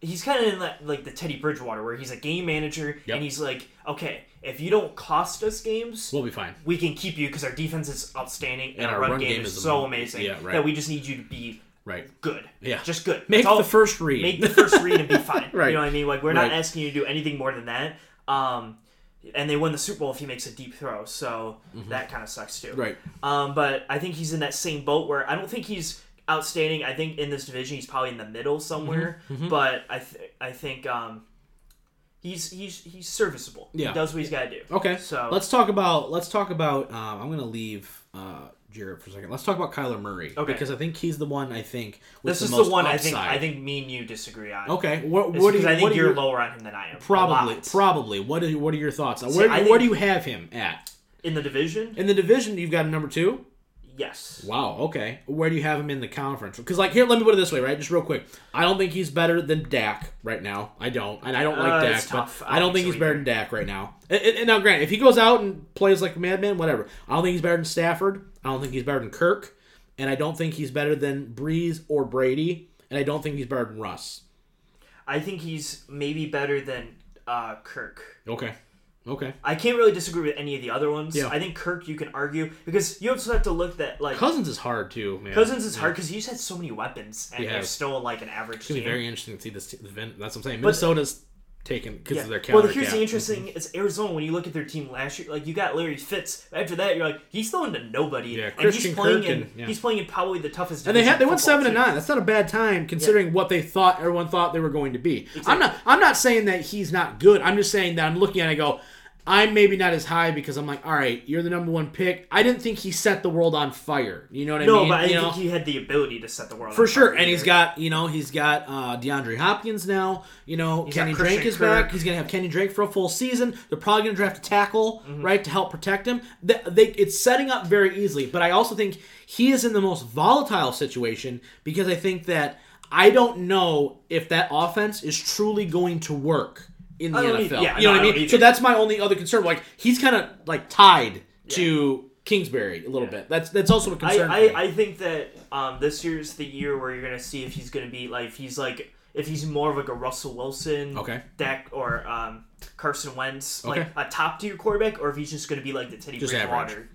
He's kind of in that, like the Teddy Bridgewater, where he's a game manager, Yep. and he's like, okay, if you don't cost us games, we'll be fine. we can keep you because our defense is outstanding and, And our, run, game, is, is so am- amazing yeah, right. that we just need you to be Right. good. Yeah. just good. Make all- the first read. make the first read and be fine. Right. You know what I mean? Like we're not Right. asking you to do anything more than that. Um, and they win the Super Bowl if he makes a deep throw, so that kind of sucks too. Mm-hmm. right. Um, but I think he's in that same boat where I don't think he's outstanding. I think in this division he's probably in the middle somewhere. Mm-hmm. But I th- I think um, he's he's he's serviceable. Yeah. He does what he's got to do. Okay. So- let's talk about let's talk about. Um, I'm gonna leave uh, Jarrett for a second. Let's talk about Kyler Murray Okay. because I think he's the one. I think with This the is the one I think. I think me and you disagree on. Okay. What, what do you? I think you're your- lower on him than I am. Probably, probably. What are what are your thoughts? See, where, where do you have him at in the division. in the division? You've got him number two. Yes. Wow. Okay. Where do you have him in the conference? Because like here, let me put it this way, right? Just real quick. I don't think he's better than Dak right now. I don't, and I don't like Uh, Dak, it's but. I don't think he's so better than Dak right now. And, and- and now, Grant, if he goes out and plays like a madman, whatever. I don't think he's better than Stafford. I don't think he's better than Kirk, and I don't think he's better than Brees or Brady, and I don't think he's better than Russ. I think he's maybe better than uh, Kirk. Okay. Okay. I can't really disagree with any of the other ones. Yeah. I think Kirk you can argue because you also have to look that like Cousins is hard too, man. Cousins is Yeah. hard because he's had so many weapons and He they're still like an average It's gonna team. be very interesting to see this. That's what I'm saying. Minnesota's taken because Yeah. of their Well, here's cap. the interesting: mm-hmm. is Arizona. When you look at their team last year, like you got Larry Fitz. After that, you're like he's throwing to nobody, Yeah, and Christian he's playing Kirk in and- yeah. he's playing in probably the toughest. And they had they went seven and nine. That's not a bad time considering what they thought everyone thought they were going to be. I'm not I'm not saying that he's not good. I'm just saying that I'm looking at it and I go, I'm maybe not as high because I'm like, all right, you're the number one pick. I didn't think he set the world on fire. You know what I No, mean? No, but I you think know? he had the ability to set the world For on sure, fire and he's got you know he's got uh, DeAndre Hopkins now. You know He's Kenny Drake is back. He's gonna have Kenny Drake for a full season. They're probably gonna draft a tackle Mm-hmm. right to help protect him. They, they, it's setting up very easily, but I also think he is in the most volatile situation because I think that I don't know if that offense is truly going to work in the NFL. either. Yeah, you know no, what I I mean? either. So that's my only other concern. Like he's kind of like tied to Kingsbury a little bit. That's that's also a concern. I. I, I think that um, this year's the year where you're gonna see if he's gonna be like if he's like if he's more of like a Russell Wilson, Okay. Dak or um, Carson Wentz, like Okay. a top tier quarterback, or if he's just gonna be like the Teddy Just Bridgewater. average.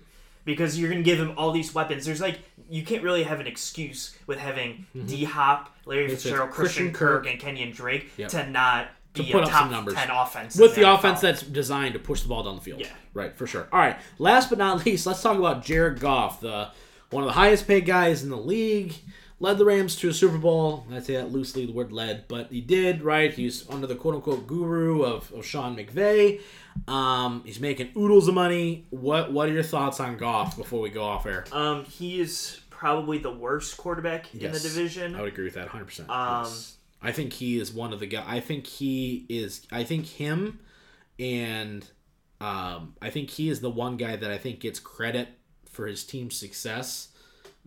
Because you're gonna give him all these weapons. There's like you can't really have an excuse with having D Hop, Larry It's Fitzgerald, Christian Christian Kirk, Kirk. and Kenyan Drake Yep. to not be put up some numbers. ten offense with the offense that's designed to push the ball down the field. Yeah. Right, for sure. All right. Last but not least, let's talk about Jared Goff, the one of the highest paid guys in the league. led the Rams to a Super Bowl. I say that loosely, the word led, but he did, right? He's under the quote unquote guru of, of Sean McVay. Um, he's making oodles of money. What What are your thoughts on Goff before we go off air? Um, he is probably the worst quarterback in the division. I would agree with that 100%. Um, yes. I think he is one of the guys. I think he is. I think him and um, I think he is the one guy that I think gets credit for his team's success.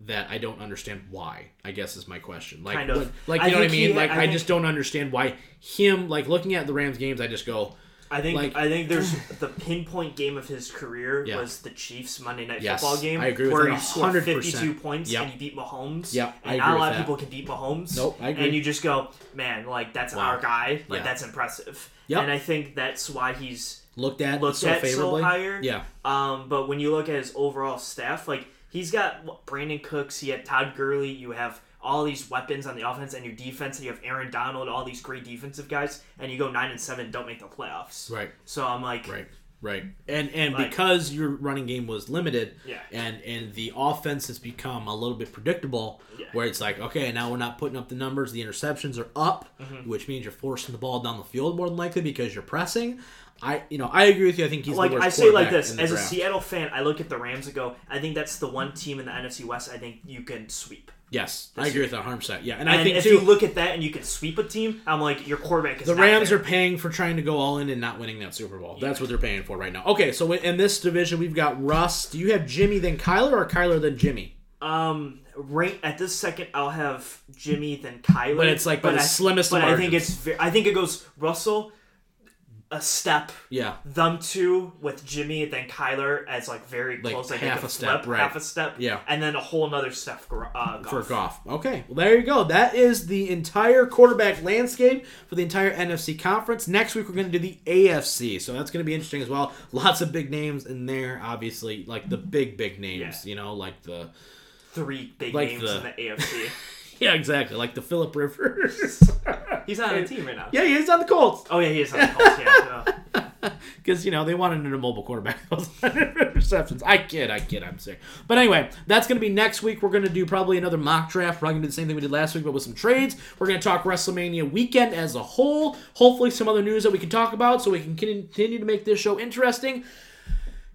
That I don't understand why. I guess is my question. Like, Kind of. like I you know what I think he- mean? like, I I, just don't understand why him. Like looking at the Rams games, I just go, I think Like- I think there's the pinpoint game of his career Yeah. was the Chiefs Monday Night Yes, Football game I agree with where that he scored 100%. 52 points Yep. and he beat Mahomes. Yep, I and not a lot of people can beat Mahomes. Nope, I agree. And you just go, man, like that's Wow. our guy. Like Yeah. that's impressive. Yep. And I think that's why he's looked at looked so at favorably. so higher. Yeah, Um, but when you look at his overall staff, like he's got Brandin Cooks, he had Todd Gurley, you have all these weapons on the offense and your defense, and you have Aaron Donald, all these great defensive guys, and you go nine and seven, don't make the playoffs. right. So I'm like, Right, right, and and Like- because your running game was limited, Yeah. and and the offense has become a little bit predictable, Yeah. where it's like, okay, now we're not putting up the numbers, the interceptions are up, Mm-hmm. which means you're forcing the ball down the field more than likely because you're pressing. I, you know, I agree with you. I think he's like the worst I say like this in the as a. Seattle fan, I look at the Rams and go, I think that's the one team in the NFC West I think you can sweep. Yes, I agree with that 100. percent Yeah, and, And I think if too, you look at that and you can sweep a team, I'm like your quarterback is the Rams there. are paying for trying to go all in and not winning that Super Bowl. That's what they're paying for right now. Okay, so in this division, we've got Russ. Do you have Jimmy then Kyler or Kyler then Jimmy? Um, right at this second, I'll have Jimmy then Kyler. But it's like by the I, slimmest But of I think it's I think it goes Russell, a step, Yeah, them two with Jimmy, then Kyler as like very Like close, like half a step, flip, right. half a step, Yeah. and then a whole another step for uh, Goff. for Goff. Okay, well there you go. That is the entire quarterback landscape for the entire NFC conference. Next week we're going to do the AFC, so that's going to be interesting as well. Lots of big names in there, obviously, like the big big names. Yeah. You know, like the Three big Like names the- in the AFC. yeah, exactly, like the Philip Rivers. He's not on the team right now. yeah, he's on the Colts Oh yeah, he is on the Colts. Yeah. because you know they wanted an immobile quarterback. Those receptions. I kid, I kid. I'm sick. But anyway, that's going to be next week. We're going to do probably another mock draft. We're to do the same thing we did last week, but with some trades. We're going to talk WrestleMania weekend as a whole. Hopefully, some other news that we can talk about, so we can continue to make this show interesting.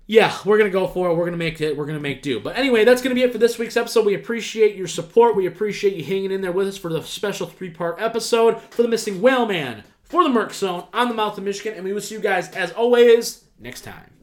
Yeah, we're gonna go for it. We're gonna make it. We're gonna make do. But anyway, that's gonna be it for this week's episode. We appreciate your support. We appreciate you hanging in there with us for the special three-part episode for the missing whale man, for the Merc Zone on the mouth of Michigan, and we will see you guys as always next time.